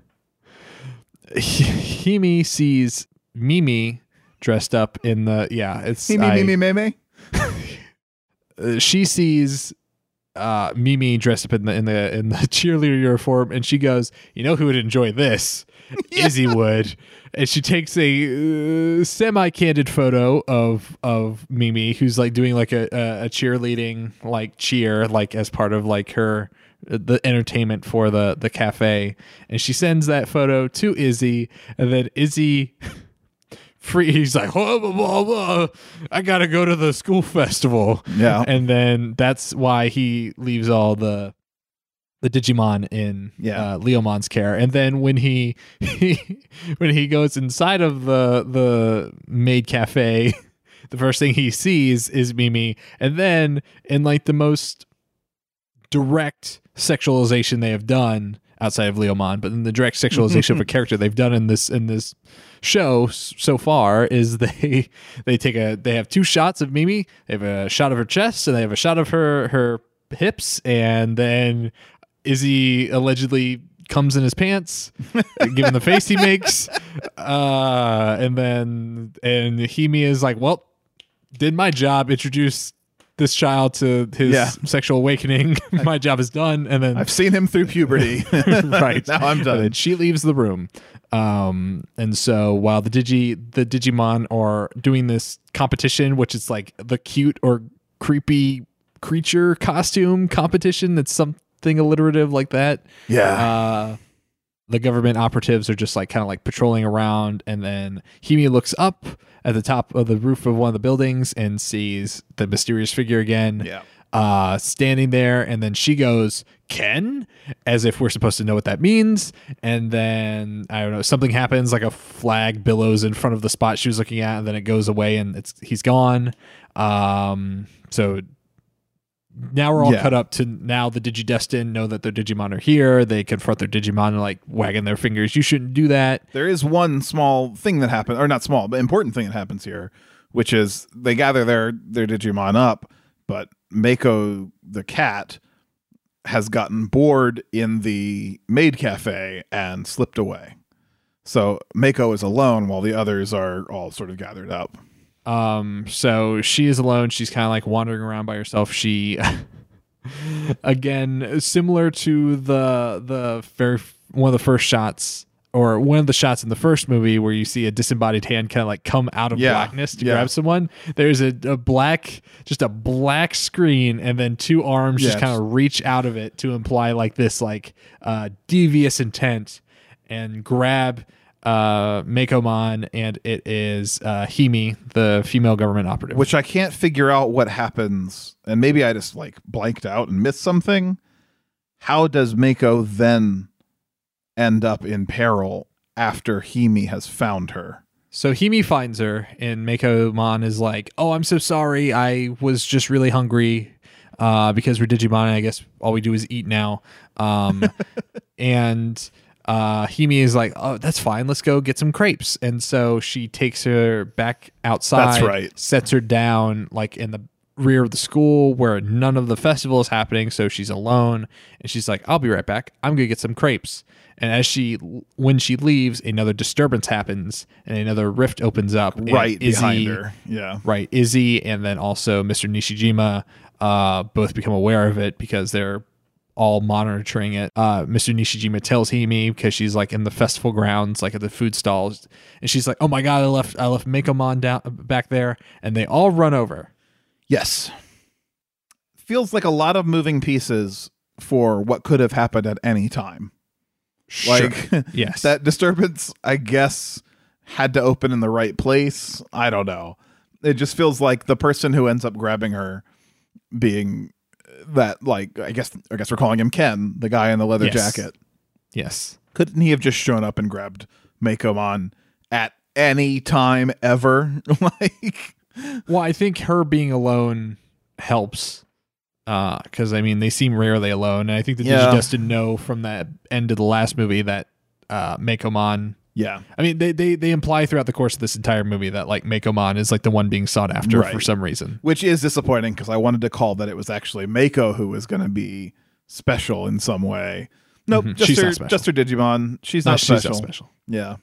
Himi sees Mimi dressed up in the yeah. It's me, I- me, me, me, me. uh, she sees uh, Mimi dressed up in the in the in the cheerleader uniform, and she goes, "You know who would enjoy this? Izzy would." And she takes a uh, semi-candid photo of of Mimi, who's like doing like a, a a cheerleading like cheer, like as part of like her the entertainment for the the cafe, and she sends that photo to Izzy, and then Izzy free. He's like, blah, blah, blah, blah. I gotta go to the school festival. Yeah. and then that's why he leaves all the the Digimon in Yeah. uh, Leomon's care. And then when he, he when he goes inside of the the maid cafe, the first thing he sees is Mimi, and then in like the most direct sexualization they have done outside of Leomon, but then the direct sexualization of a character they've done in this in this show so far is they they take a they have two shots of Mimi. They have a shot of her chest and they have a shot of her her hips, and then Izzy allegedly comes in his pants, given the face he makes, uh, and then and Himi is like, well, did my job, introduce this child to his Yeah. sexual awakening. my job is done, and then I've seen him through puberty. right now I'm and done. then she leaves the room. Um, and so while the Digi the Digimon are doing this competition, which is like the cute or creepy creature costume competition, that's something alliterative like that. Yeah. Uh, the government operatives are just like kind of like patrolling around, and then Himi looks up at the top of the roof of one of the buildings and sees the mysterious figure again yeah. uh, standing there, and then she goes, Ken, as if we're supposed to know what that means. And then I don't know, something happens, like a flag billows in front of the spot she was looking at, and then it goes away and it's he's gone. Um, so now we're all Yeah. cut up to now the Digidestin know that their Digimon are here. They confront their Digimon and like wagging their fingers. You shouldn't do that. There is one small thing that happens, or not small, but important thing that happens here, which is they gather their their Digimon up, but Mako the cat has gotten bored in the maid cafe and slipped away. So Mako is alone while the others are all sort of gathered up. Um, so she is alone. She's kind of like wandering around by herself. She, again, similar to the the very one of the first shots or one of the shots in the first movie where you see a disembodied hand kind of like come out of Yeah, blackness to yeah. grab someone. There's a, a black, just a black screen, and then two arms just kind of reach out of it to imply like this like uh, devious intent and grab uh, Makomon, and it is uh, Hime, the female government operative. Which I can't figure out what happens, and maybe I just like blanked out and missed something. How does Mako then end up in peril after Hime has found her? So Hime finds her, and Makomon is like, "Oh, I'm so sorry. I was just really hungry uh, because we're Digimon. I guess all we do is eat now." Um, and uh, Hime is like, "Oh, that's fine. Let's go get some crepes." And so she takes her back outside. That's right. Sets her down like in the rear of the school where none of the festival is happening. So she's alone, and she's like, "I'll be right back. I'm gonna get some crepes." And as she, when she leaves, another disturbance happens, and another rift opens up. Right Izzy, behind her. Yeah. Right, Izzy, and then also Mr. Nishijima, uh, both become aware of it because they're all monitoring it. Uh, Mr. Nishijima tells Hime because she's like in the festival grounds, like at the food stalls, and she's like, "Oh my god, I left I left Makomon down back there," and they all run over. Yes, feels like a lot of moving pieces for what could have happened at any time. Sure. Like, yes, that disturbance, I guess, had to open in the right place. I don't know. It just feels like the person who ends up grabbing her being that like I guess I guess we're calling him Ken, the guy in the leather Yes. jacket. yes. Couldn't he have just shown up and grabbed Makomon at any time ever? like Well, I think her being alone helps. Uh, Because I mean, they seem rarely alone, and I think the Yeah. Digidestin know from that end of the last movie that uh, Makomon yeah. I mean, they, they they imply throughout the course of this entire movie that like Makomon is like the one being sought after Right. for some reason. Which is disappointing because I wanted to call that it was actually Mako who was going to be special in some way. Nope, Mhm. just She's her, not special. just her Digimon. She's No, not she's special. not special. Yeah.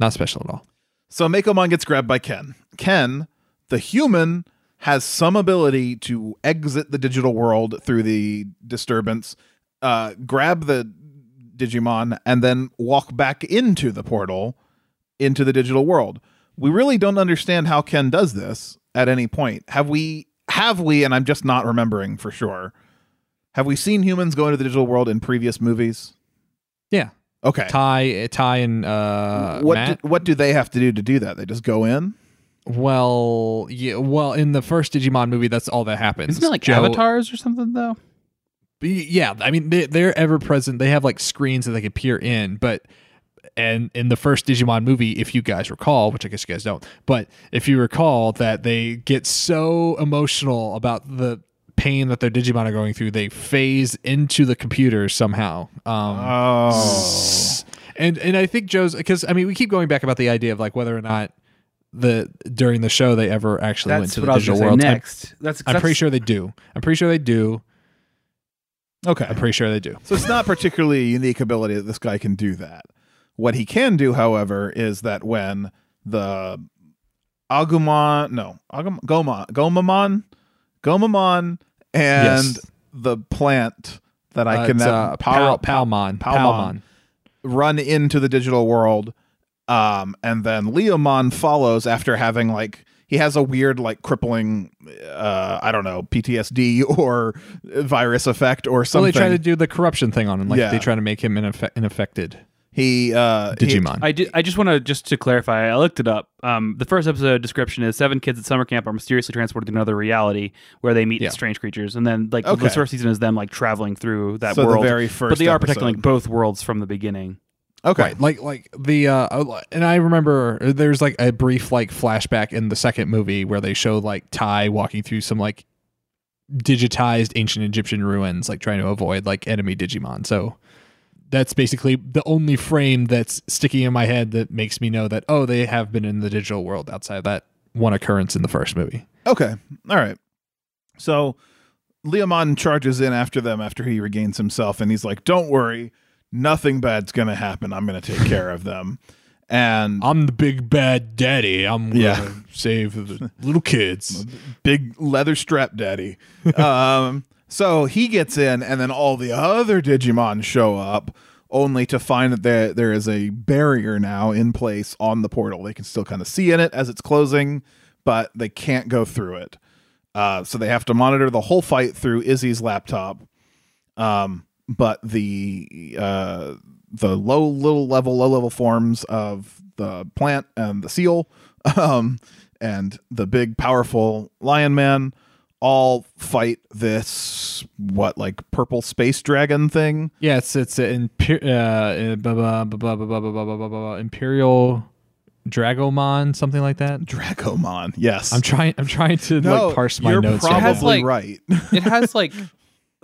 Not special at all. So Makomon gets grabbed by Ken. Ken, the human, has some ability to exit the digital world through the disturbance, uh, grab the Digimon, and then walk back into the portal into the digital world. We really don't understand how Ken does this at any point. Have we? Have we? And I'm just not remembering for sure. Have we seen humans go into the digital world in previous movies? Yeah. Okay. Tai Tai and uh what Matt. do, what do they have to do to do that? They just go in. well, yeah. Well, in the first Digimon movie, that's all that happens. Isn't it like Joe- avatars or something though? Yeah, I mean they, they're ever present. They have like screens that they can peer in, but and in the first Digimon movie, if you guys recall, which I guess you guys don't, but if you recall that they get so emotional about the pain that their Digimon are going through, they phase into the computer somehow. Um, Oh. and and I think Joe's because I mean we keep going back about the idea of like whether or not the during the show they ever actually went to the digital world. I'm- next. That's, I'm, pretty sure they do. I'm pretty sure they do. Okay. I'm pretty sure they do. So it's not particularly a unique ability that this guy can do that. What he can do, however, is that when the Agumon, no, Agum, Goma, Gomamon, Gomamon, and Yes. the plant that I Uh, can uh, power, Pal- Palmon. Palmon. Palmon. run into the digital world, um, and then Leomon follows after having like he has a weird like crippling, uh, I don't know, PTSD or virus effect or Well, something. they try to do the corruption thing on him. Like Yeah. they try to make him ineffe- unaffected. he uh, he- Digimon. I, did, I just want to just to clarify. I looked it up. Um, the first episode description is seven kids at summer camp are mysteriously transported to another reality where they meet Yeah. strange creatures, and then like Okay. the first season is them like traveling through that So the world. very first but they are protecting like both worlds from the beginning. Okay. Right, like like the uh, and I remember there's like a brief like flashback in the second movie where they show like Tai walking through some like digitized ancient Egyptian ruins, like trying to avoid like enemy Digimon. So that's basically the only frame that's sticking in my head that makes me know that oh they have been in the digital world outside of that one occurrence in the first movie. Okay. All right. So Leomon charges in after them after he regains himself, and he's like, "Don't worry, nothing bad's gonna happen. I'm gonna take care of them." And I'm the big bad daddy. I'm gonna Yeah. save the little kids. big leather strap daddy. um, so he gets in, and then all the other Digimon show up, only to find that there there is a barrier now in place on the portal. They can still kind of see in it as it's closing, but they can't go through it. Uh, so they have to monitor the whole fight through Izzy's laptop. Um, but the uh, the low little level low level forms of the plant and the seal um, and the big powerful lion man all fight this what like purple space dragon thing yeah it's it's an uh, imperial Dragomon, something like that. Dragomon, yes. I'm trying. I'm trying to no, like parse my you're notes. Probably it like, right. it has like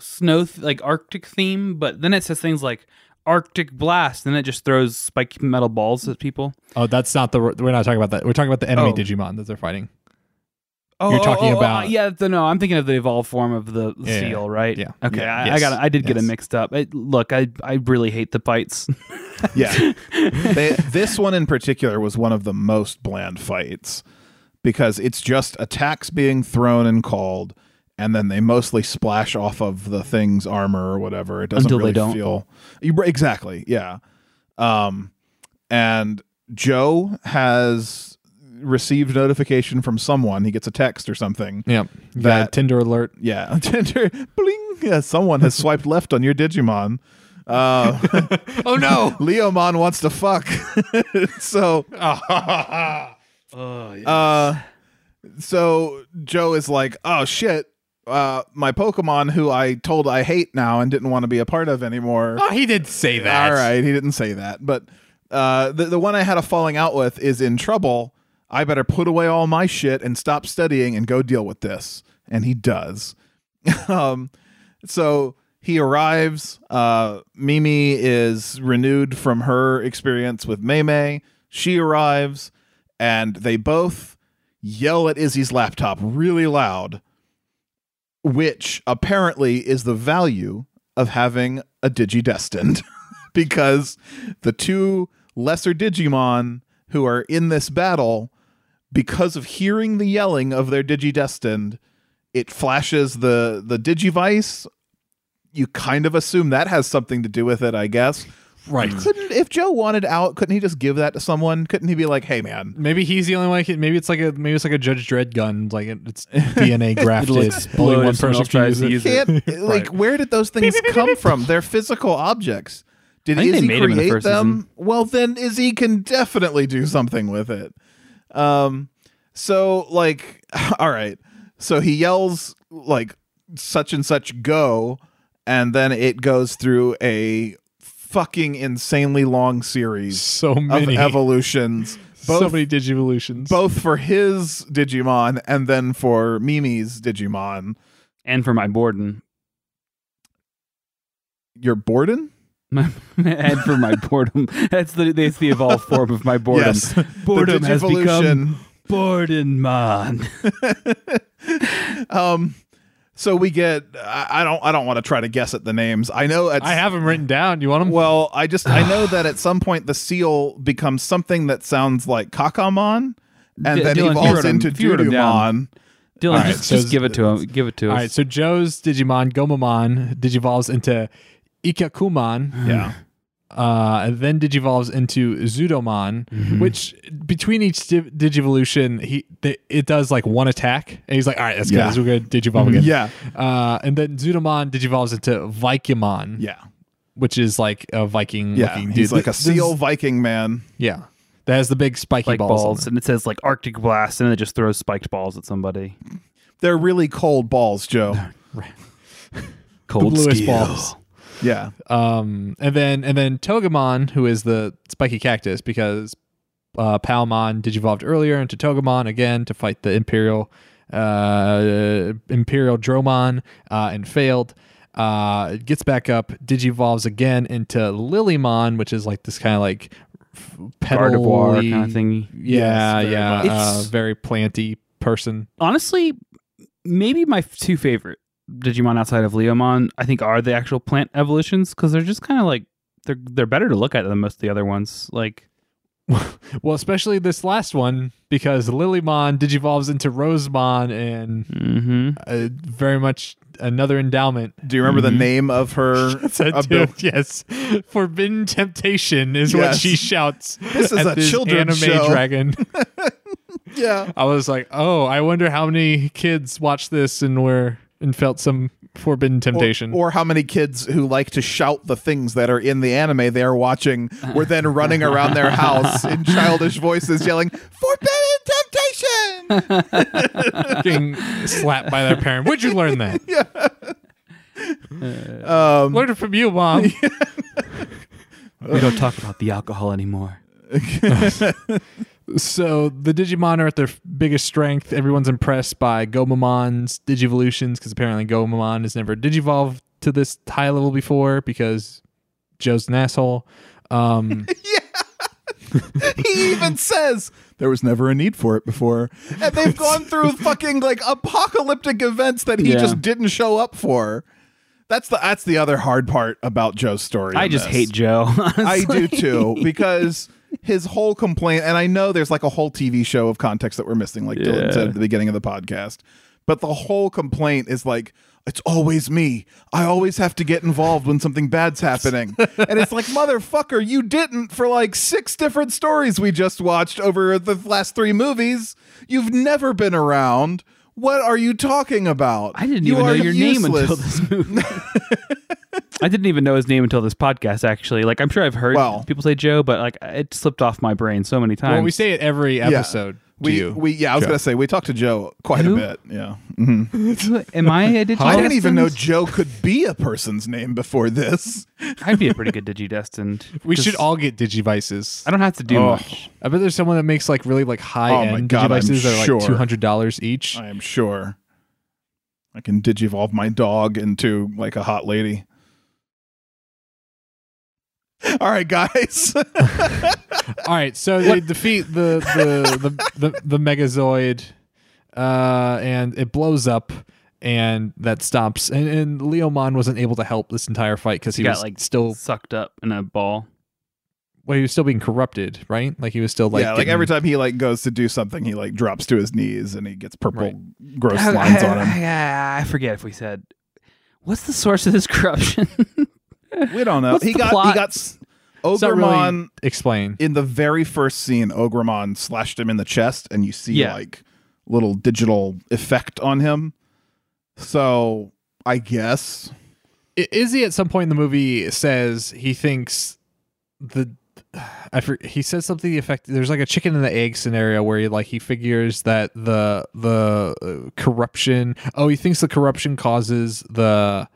snow, th- like Arctic theme, but then it says things like Arctic blast, and it just throws spiked metal balls at people. Oh, that's not the. We're not talking about that. We're talking about the enemy oh. Digimon that they're fighting. Oh, you're talking oh, oh, about yeah. The, no, I'm thinking of the evolved form of the yeah, seal, right? Yeah. Okay, yeah, I, yes, I got. I did yes. get it mixed up. It, look, I I really hate the fights. yeah, they, this one in particular was one of the most bland fights because it's just attacks being thrown and called, and then they mostly splash off of the thing's armor or whatever. It doesn't Until really they don't. feel exactly. Yeah, um, and Joe has received notification from someone. He gets a text or something. Yeah. That Tinder alert. Yeah. Tinder bling. Yeah, someone has swiped left on your Digimon. Uh, oh no. Leomon wants to fuck. so oh, yes. uh so Joe is like, "Oh shit, uh, my Pokemon, who I told I hate now and didn't want to be a part of anymore. Oh, he did say that. All right, he didn't say that, but uh, the the one I had a falling out with is in trouble. I better put away all my shit and stop studying and go deal with this. And he does. um, so he arrives. Uh, Mimi is renewed from her experience with Mei Mei. She arrives, and they both yell at Izzy's laptop really loud, which apparently is the value of having a Digidestined, because the two lesser Digimon who are in this battle because of hearing the yelling of their digidestined it flashes the the digivice. You kind of assume that has something to do with it i guess right couldn't if joe wanted out couldn't he just give that to someone couldn't he be like hey man maybe he's the only one can, maybe it's like a maybe it's like a judge dredd gun like it's dna grafted only one person tries to use it like right. where did those things come from they're physical objects did Izzy create the them? Season. Well, then Izzy can definitely do something with it. Um, so like, all right. So he yells like such and such go, and then it goes through a fucking insanely long series so many of evolutions. Both, so many digivolutions. Both for his Digimon and then for Mimi's Digimon. And for my Borden. Your Borden? and for my boredom. That's the that's the evolved form of my boredom. Yes. Boredom has become Bordenmon. um so we get I, I don't I don't want to try to guess at the names. I know I have them written down. You want them? Well, I just I know that at some point the seal becomes something that sounds like Kakamon and D- then Dylan, evolves into Dudumon. Dylan, right, just, so just give it to him. Give it to us. All right, so Joe's Digimon Gomamon digivolves into Ikkakumon. Yeah. Uh, and then digivolves into Zudomon, mm-hmm. which between each di- digivolution, he th- it does like one attack, and he's like, "All right, that's yeah. good. We're gonna digivolve again." Yeah. Uh, and then Zudomon digivolves into Vikemon. Yeah. Which is like a Viking yeah, looking dude. He's like a seal Viking man. Yeah. That has the big spiky Spike balls, balls and it says like Arctic blast, and it just throws spiked balls at somebody. They're really cold balls, Joe. cold the balls. Yeah. Um, and then and then Togemon, who is the spiky cactus, because uh, Palmon digivolved earlier into Togemon again to fight the Imperial uh, Imperialdramon uh, and failed. Uh, gets back up, digivolves again into Lilymon, which is like this kind of like petal kind of thing. Yeah, yes, yeah, uh, very planty person. Honestly, maybe my two favorite Digimon outside of Leomon, I think are the actual plant evolutions because they're just kind of like they're they're better to look at than most of the other ones. Like, well, especially this last one because Lilymon digivolves into Rosemon and mm-hmm. uh, very much another endowment. Do you remember mm-hmm. the name of her? yes, yes, Forbidden Temptation is yes. what she shouts. This is a this children's anime show. dragon. yeah, I was like, oh, I wonder how many kids watch this and were and felt some forbidden temptation. Or, or, how many kids who like to shout the things that are in the anime they are watching were then running around their house in childish voices yelling, Forbidden temptation! Getting slapped by their parent. Where'd you learn that? Yeah. Um, Learned it from you, mom. we don't talk about the alcohol anymore. So the Digimon are at their biggest strength. Everyone's impressed by Gomamon's Digivolutions because apparently Gomamon has never Digivolved to this high level before because Joe's an asshole. Um, yeah. he even says there was never a need for it before. And they've gone through fucking like apocalyptic events that he yeah. just didn't show up for. That's the that's the other hard part about Joe's story. I just this. hate Joe. Honestly. I do too because his whole complaint, and I know there's like a whole TV show of context that we're missing, like yeah. Dylan said at the beginning of the podcast. But the whole complaint is like, it's always me. I always have to get involved when something bad's happening. and it's like, motherfucker, you didn't for like six different stories we just watched over the last three movies. You've never been around. What are you talking about? I didn't you even know your useless. name until this movie. I didn't even know his name until this podcast. Actually, like I'm sure I've heard well, people say Joe, but like it slipped off my brain so many times. Well, we say it every episode. Yeah. We, you, we yeah, I was Joe. gonna say we talked to Joe quite Who? a bit. Yeah. Mm-hmm. Am I a Digidestined? I didn't even know Joe could be a person's name before this. I'd be a pretty good Digidestined. we should all get Digivices. I don't have to do oh. much. I bet there's someone that makes like really like high oh end Digivices that are sure. like two hundred dollars each. I am sure. I can digivolve my dog into like a hot lady. All right, guys. All right, so they defeat the the the, the, the Megazoid, uh, and it blows up, and that stops. And, and Leomon wasn't able to help this entire fight because he, he, was like still sucked up in a ball. Well, he was still being corrupted, right? Like he was still like yeah, like every time he like goes to do something, he like drops to his knees and he gets purple right. gross lines on him. Yeah, I forget if we said what's the source of this corruption. we don't know. What's he got plot? he got Ogremon really explain in the very first scene. Ogremon slashed him in the chest, and you see yeah. like little digital effect on him. So I guess Izzy at some point in the movie says he thinks the I for, he says something the effect there's like a chicken and the egg scenario where he like he figures that the the uh, corruption oh he thinks the corruption causes the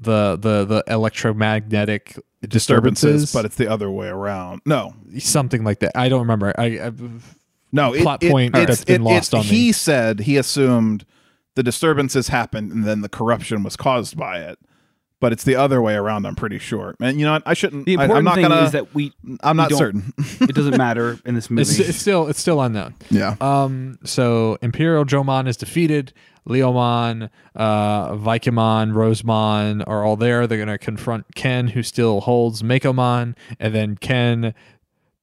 the the the electromagnetic disturbances, disturbances, but it's the other way around. No, something like that. I don't remember. I, I no plot it, point it, that's been lost on he me. He said he assumed the disturbances happened and then the corruption was caused by it. But it's the other way around. I'm pretty sure. And you know what? I shouldn't. The important I, am not thing gonna, is that we. I'm we not certain. it doesn't matter in this movie. It's, it's, still it's still unknown. Yeah. Um. So Imperial Jomon is defeated. Leomon, uh, Vikemon, Rosemon are all there. They're going to confront Ken, who still holds Mekomon, and then Ken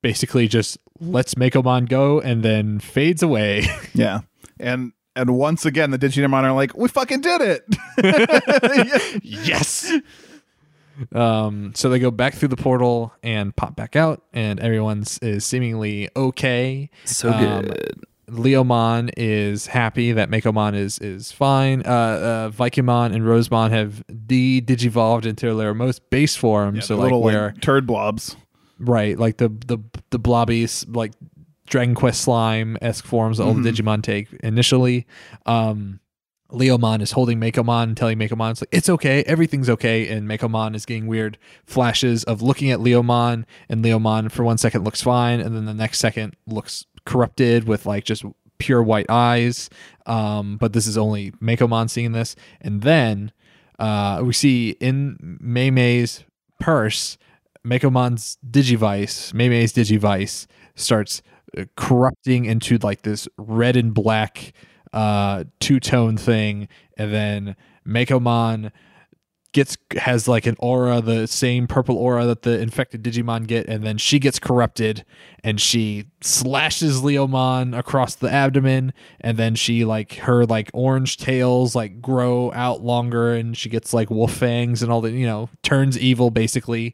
basically just lets Mekomon go and then fades away. yeah. And and once again the Digimon are like, "We fucking did it." yes. Um, so they go back through the portal and pop back out, and everyone's is seemingly okay. So um, good. Leomon is happy that Mekomon is is fine. Uh, uh, Vikemon and Rosemon have de digivolved into their most base form. Yeah, so like little where like, turd blobs, right? Like the the the blobbies, like Dragon Quest slime esque forms that mm-hmm. all the Digimon take initially. Um, Leomon is holding Mekomon, telling Mekomon it's like it's okay, everything's okay, and Mekomon is getting weird flashes of looking at Leomon, and Leomon for one second looks fine, and then the next second looks corrupted with like just pure white eyes. Um, but this is only Mekomon seeing this. And then uh, we see in Mei Mei's purse, Mekomon's Digivice, Mei Mei's Digivice starts corrupting into like this red and black uh, two tone thing. And then Mekomon gets has like an aura, the same purple aura that the infected Digimon get, and then she gets corrupted and she slashes Leomon across the abdomen, and then she like her like orange tails like grow out longer and she gets like wolf fangs and all that, you know, turns evil basically.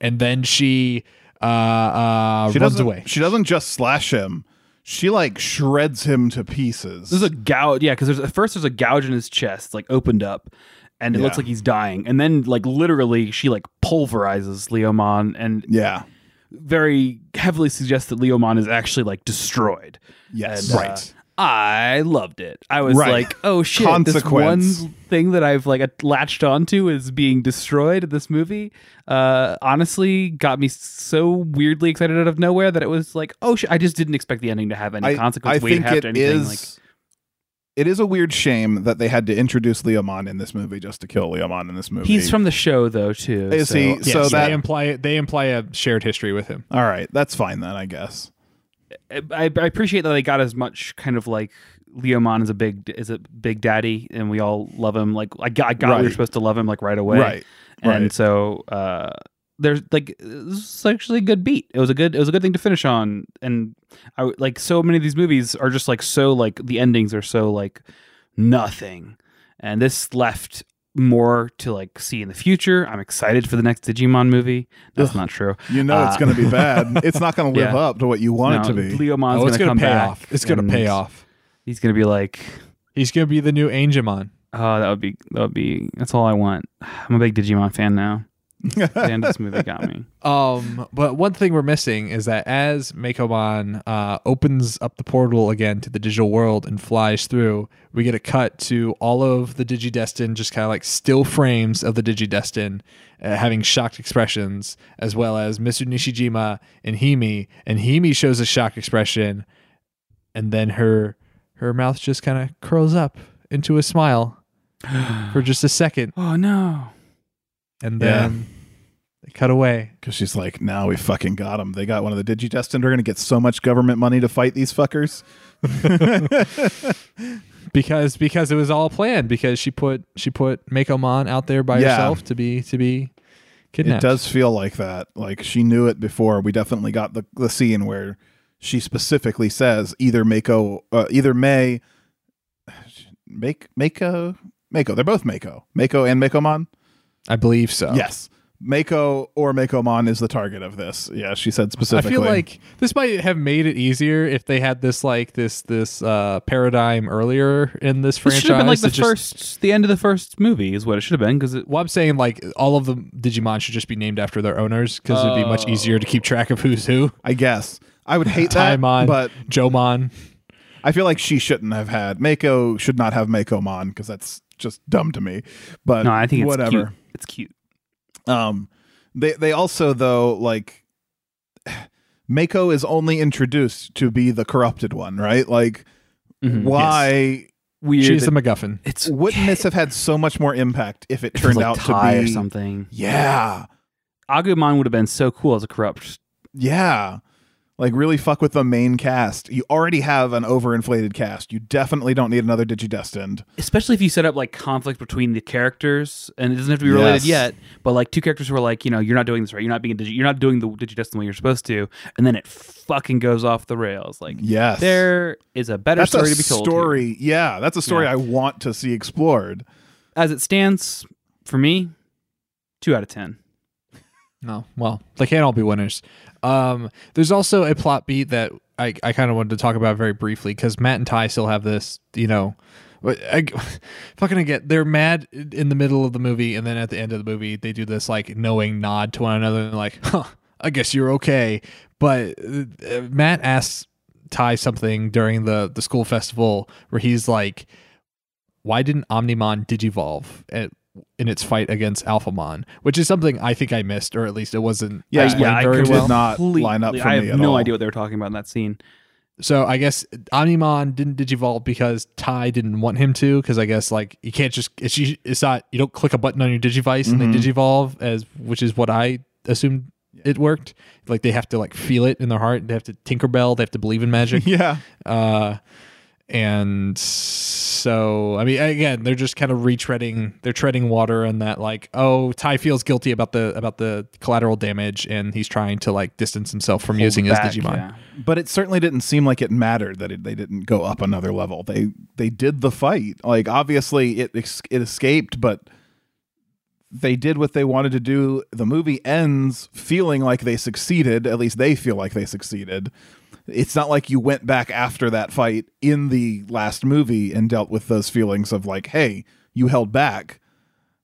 And then she uh uh she runs away. She doesn't just slash him she like shreds him to pieces. There's a gouge, yeah, because there's at first there's a gouge in his chest, like opened up, and it yeah. looks like he's dying. And then like literally she like pulverizes Leomon and yeah, very heavily suggests that Leomon is actually like destroyed. Yes, and, uh, right. Uh, I loved it. I was right. like, "Oh shit!" This one thing that I've like latched onto is being destroyed in this movie. Uh, honestly, got me so weirdly excited out of nowhere that it was like, "Oh shit!" I just didn't expect the ending to have any I, consequence. I think it is. Like, it is a weird shame that they had to introduce Leomon in this movie just to kill Leomon in this movie. He's from the show though too. Is so. he? Yes, so that they imply they imply a shared history with him. All right, that's fine then, I guess. I, I appreciate that they got as much kind of like Leomon is a big is a big daddy, and we all love him. Like I got, I got right. we were supposed to love him like right away, right? And right. so uh, there's like it's actually a good beat. It was a good it was a good thing to finish on, and I like so many of these movies are just like so like the endings are so like nothing, and this left more to like see in the future. I'm excited for the next Digimon movie. That's Ugh, not true. You know uh, it's going to be bad. it's not going to live yeah. up to what you want no, it to be. Leo Leomon's oh, going to come pay back. Off. It's going to pay off. He's going to be like he's going to be the new Angemon. Oh, that would be that would be that's all I want. I'm a big Digimon fan now the end of this movie got me. Um, but one thing we're missing is that as Meicoomon uh, opens up the portal again to the digital world and flies through, we get a cut to all of the Digidestin, just kind of like still frames of the Digidestin, uh, having shocked expressions, as well as Mr. Nishijima and Hime. And Hime shows a shocked expression, and then her her mouth just kind of curls up into a smile for just a second. Oh no! And then yeah. they cut away because she's like, "Now we fucking got them. They got one of the Digidestined. We're gonna get so much government money to fight these fuckers." because because it was all planned because she put she put Meicoomon out there by yeah. herself to be to be kidnapped. It does feel like that. Like she knew it before. We definitely got the the scene where she specifically says either Mako uh, either May make Mako Mako. They're both Mako. Mako and Meicoomon. I believe so. Yes. Mako or Meicoomon is the target of this. Yeah, she said specifically. I feel like this might have made it easier if they had this like this this uh, paradigm earlier in this, this franchise. Should have been like the just, first, the end of the first movie is what it should have been. Because well, I'm saying like all of the Digimon should just be named after their owners because it'd be much easier to keep track of who's who. I guess I would hate that, Taimon, but Jomon. I feel like she shouldn't have had Mako. Should not have Meicoomon because that's just dumb to me. But no, I think whatever. It's cute. Um, they they also though like Mako is only introduced to be the corrupted one, right? Like, mm-hmm, why? Yes. Weird. She's the MacGuffin. It's wouldn't this have had so much more impact if it turned like out to be something? Yeah, Agumon would have been so cool as a corrupt. Yeah, like really fuck with the main cast. You already have an overinflated cast. You definitely don't need another Digidestined. Especially if you set up like conflict between the characters, and it doesn't have to be related yes. yet. But like two characters who are like, you know, you're not doing this right. You're not being a digi- You're not doing the Digidestined way you're supposed to, and then it fucking goes off the rails. Like, yes, there is a better that's story a to be told. Story, here. yeah, that's a story yeah. I want to see explored. As it stands, for me, two out of ten. No, well, they can't all be winners. Um, there's also a plot beat that I, I kind of wanted to talk about very briefly because Matt and Tai still have this, you know, I, fucking again, they're mad in the middle of the movie, and then at the end of the movie, they do this like knowing nod to one another, and like, huh, I guess you're okay. But uh, Matt asks Tai something during the the school festival where he's like, "Why didn't Omnimon digivolve?" And in its fight against Alphamon, which is something I think I missed, or at least it wasn't. Yeah, yeah, I did well. not line up for I me have no all. idea what they were talking about in that scene. So I guess Omnimon didn't digivolve because Tai didn't want him to, because I guess like you can't just it's it's not you don't click a button on your digivice mm-hmm. and they mm-hmm. digivolve as which is what I assumed it worked. Like they have to like feel it in their heart. They have to Tinkerbell. They have to believe in magic. yeah. Uh, and so I mean again they're just kind of retreading they're treading water and that like oh Tai feels guilty about the about the collateral damage and he's trying to like distance himself from Hold using back, his Digimon. Yeah. But it certainly didn't seem like it mattered that it, they didn't go up another level. They they did the fight. Like obviously it it escaped but they did what they wanted to do. The movie ends feeling like they succeeded. At least they feel like they succeeded it's not like you went back after that fight in the last movie and dealt with those feelings of like, hey, you held back.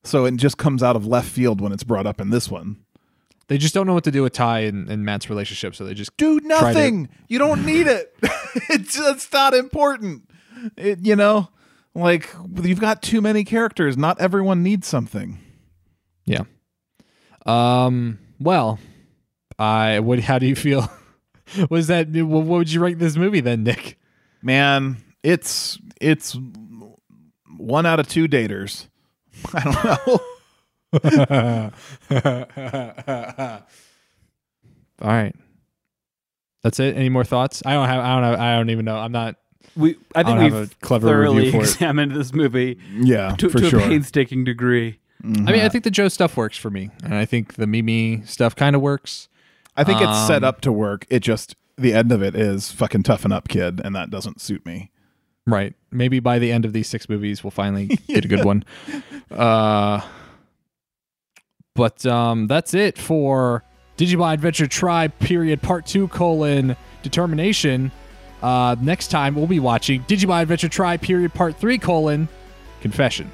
So it just comes out of left field when it's brought up in this one. They just don't know what to do with Tai and, and Matt's relationship, so they just do nothing. To- you don't need it. it's just not important. It, you know, like you've got too many characters. Not everyone needs something. Yeah. Um. Well, I. What? How do you feel? Was that? What would you rank this movie then, Nick? Man, it's it's one out of two daters. I don't know. All right. That's it. Any more thoughts? I don't have. I don't have. I don't even know. I'm not. We. I think I we've clever thoroughly examined this movie. Yeah, to, for to sure. a painstaking degree. Mm-hmm. I mean, I think the Joe stuff works for me, and I think the Mimi stuff kind of works. I think um, it's set um, up to work. It just the end of it is fucking toughen up, kid, and that doesn't suit me. Right. Maybe by the end of these six movies, we'll finally get a good one. Uh, but um, that's it for Digimon Adventure Tri period part two colon determination. Uh, next time we'll be watching Digimon Adventure Tri period part three colon confession.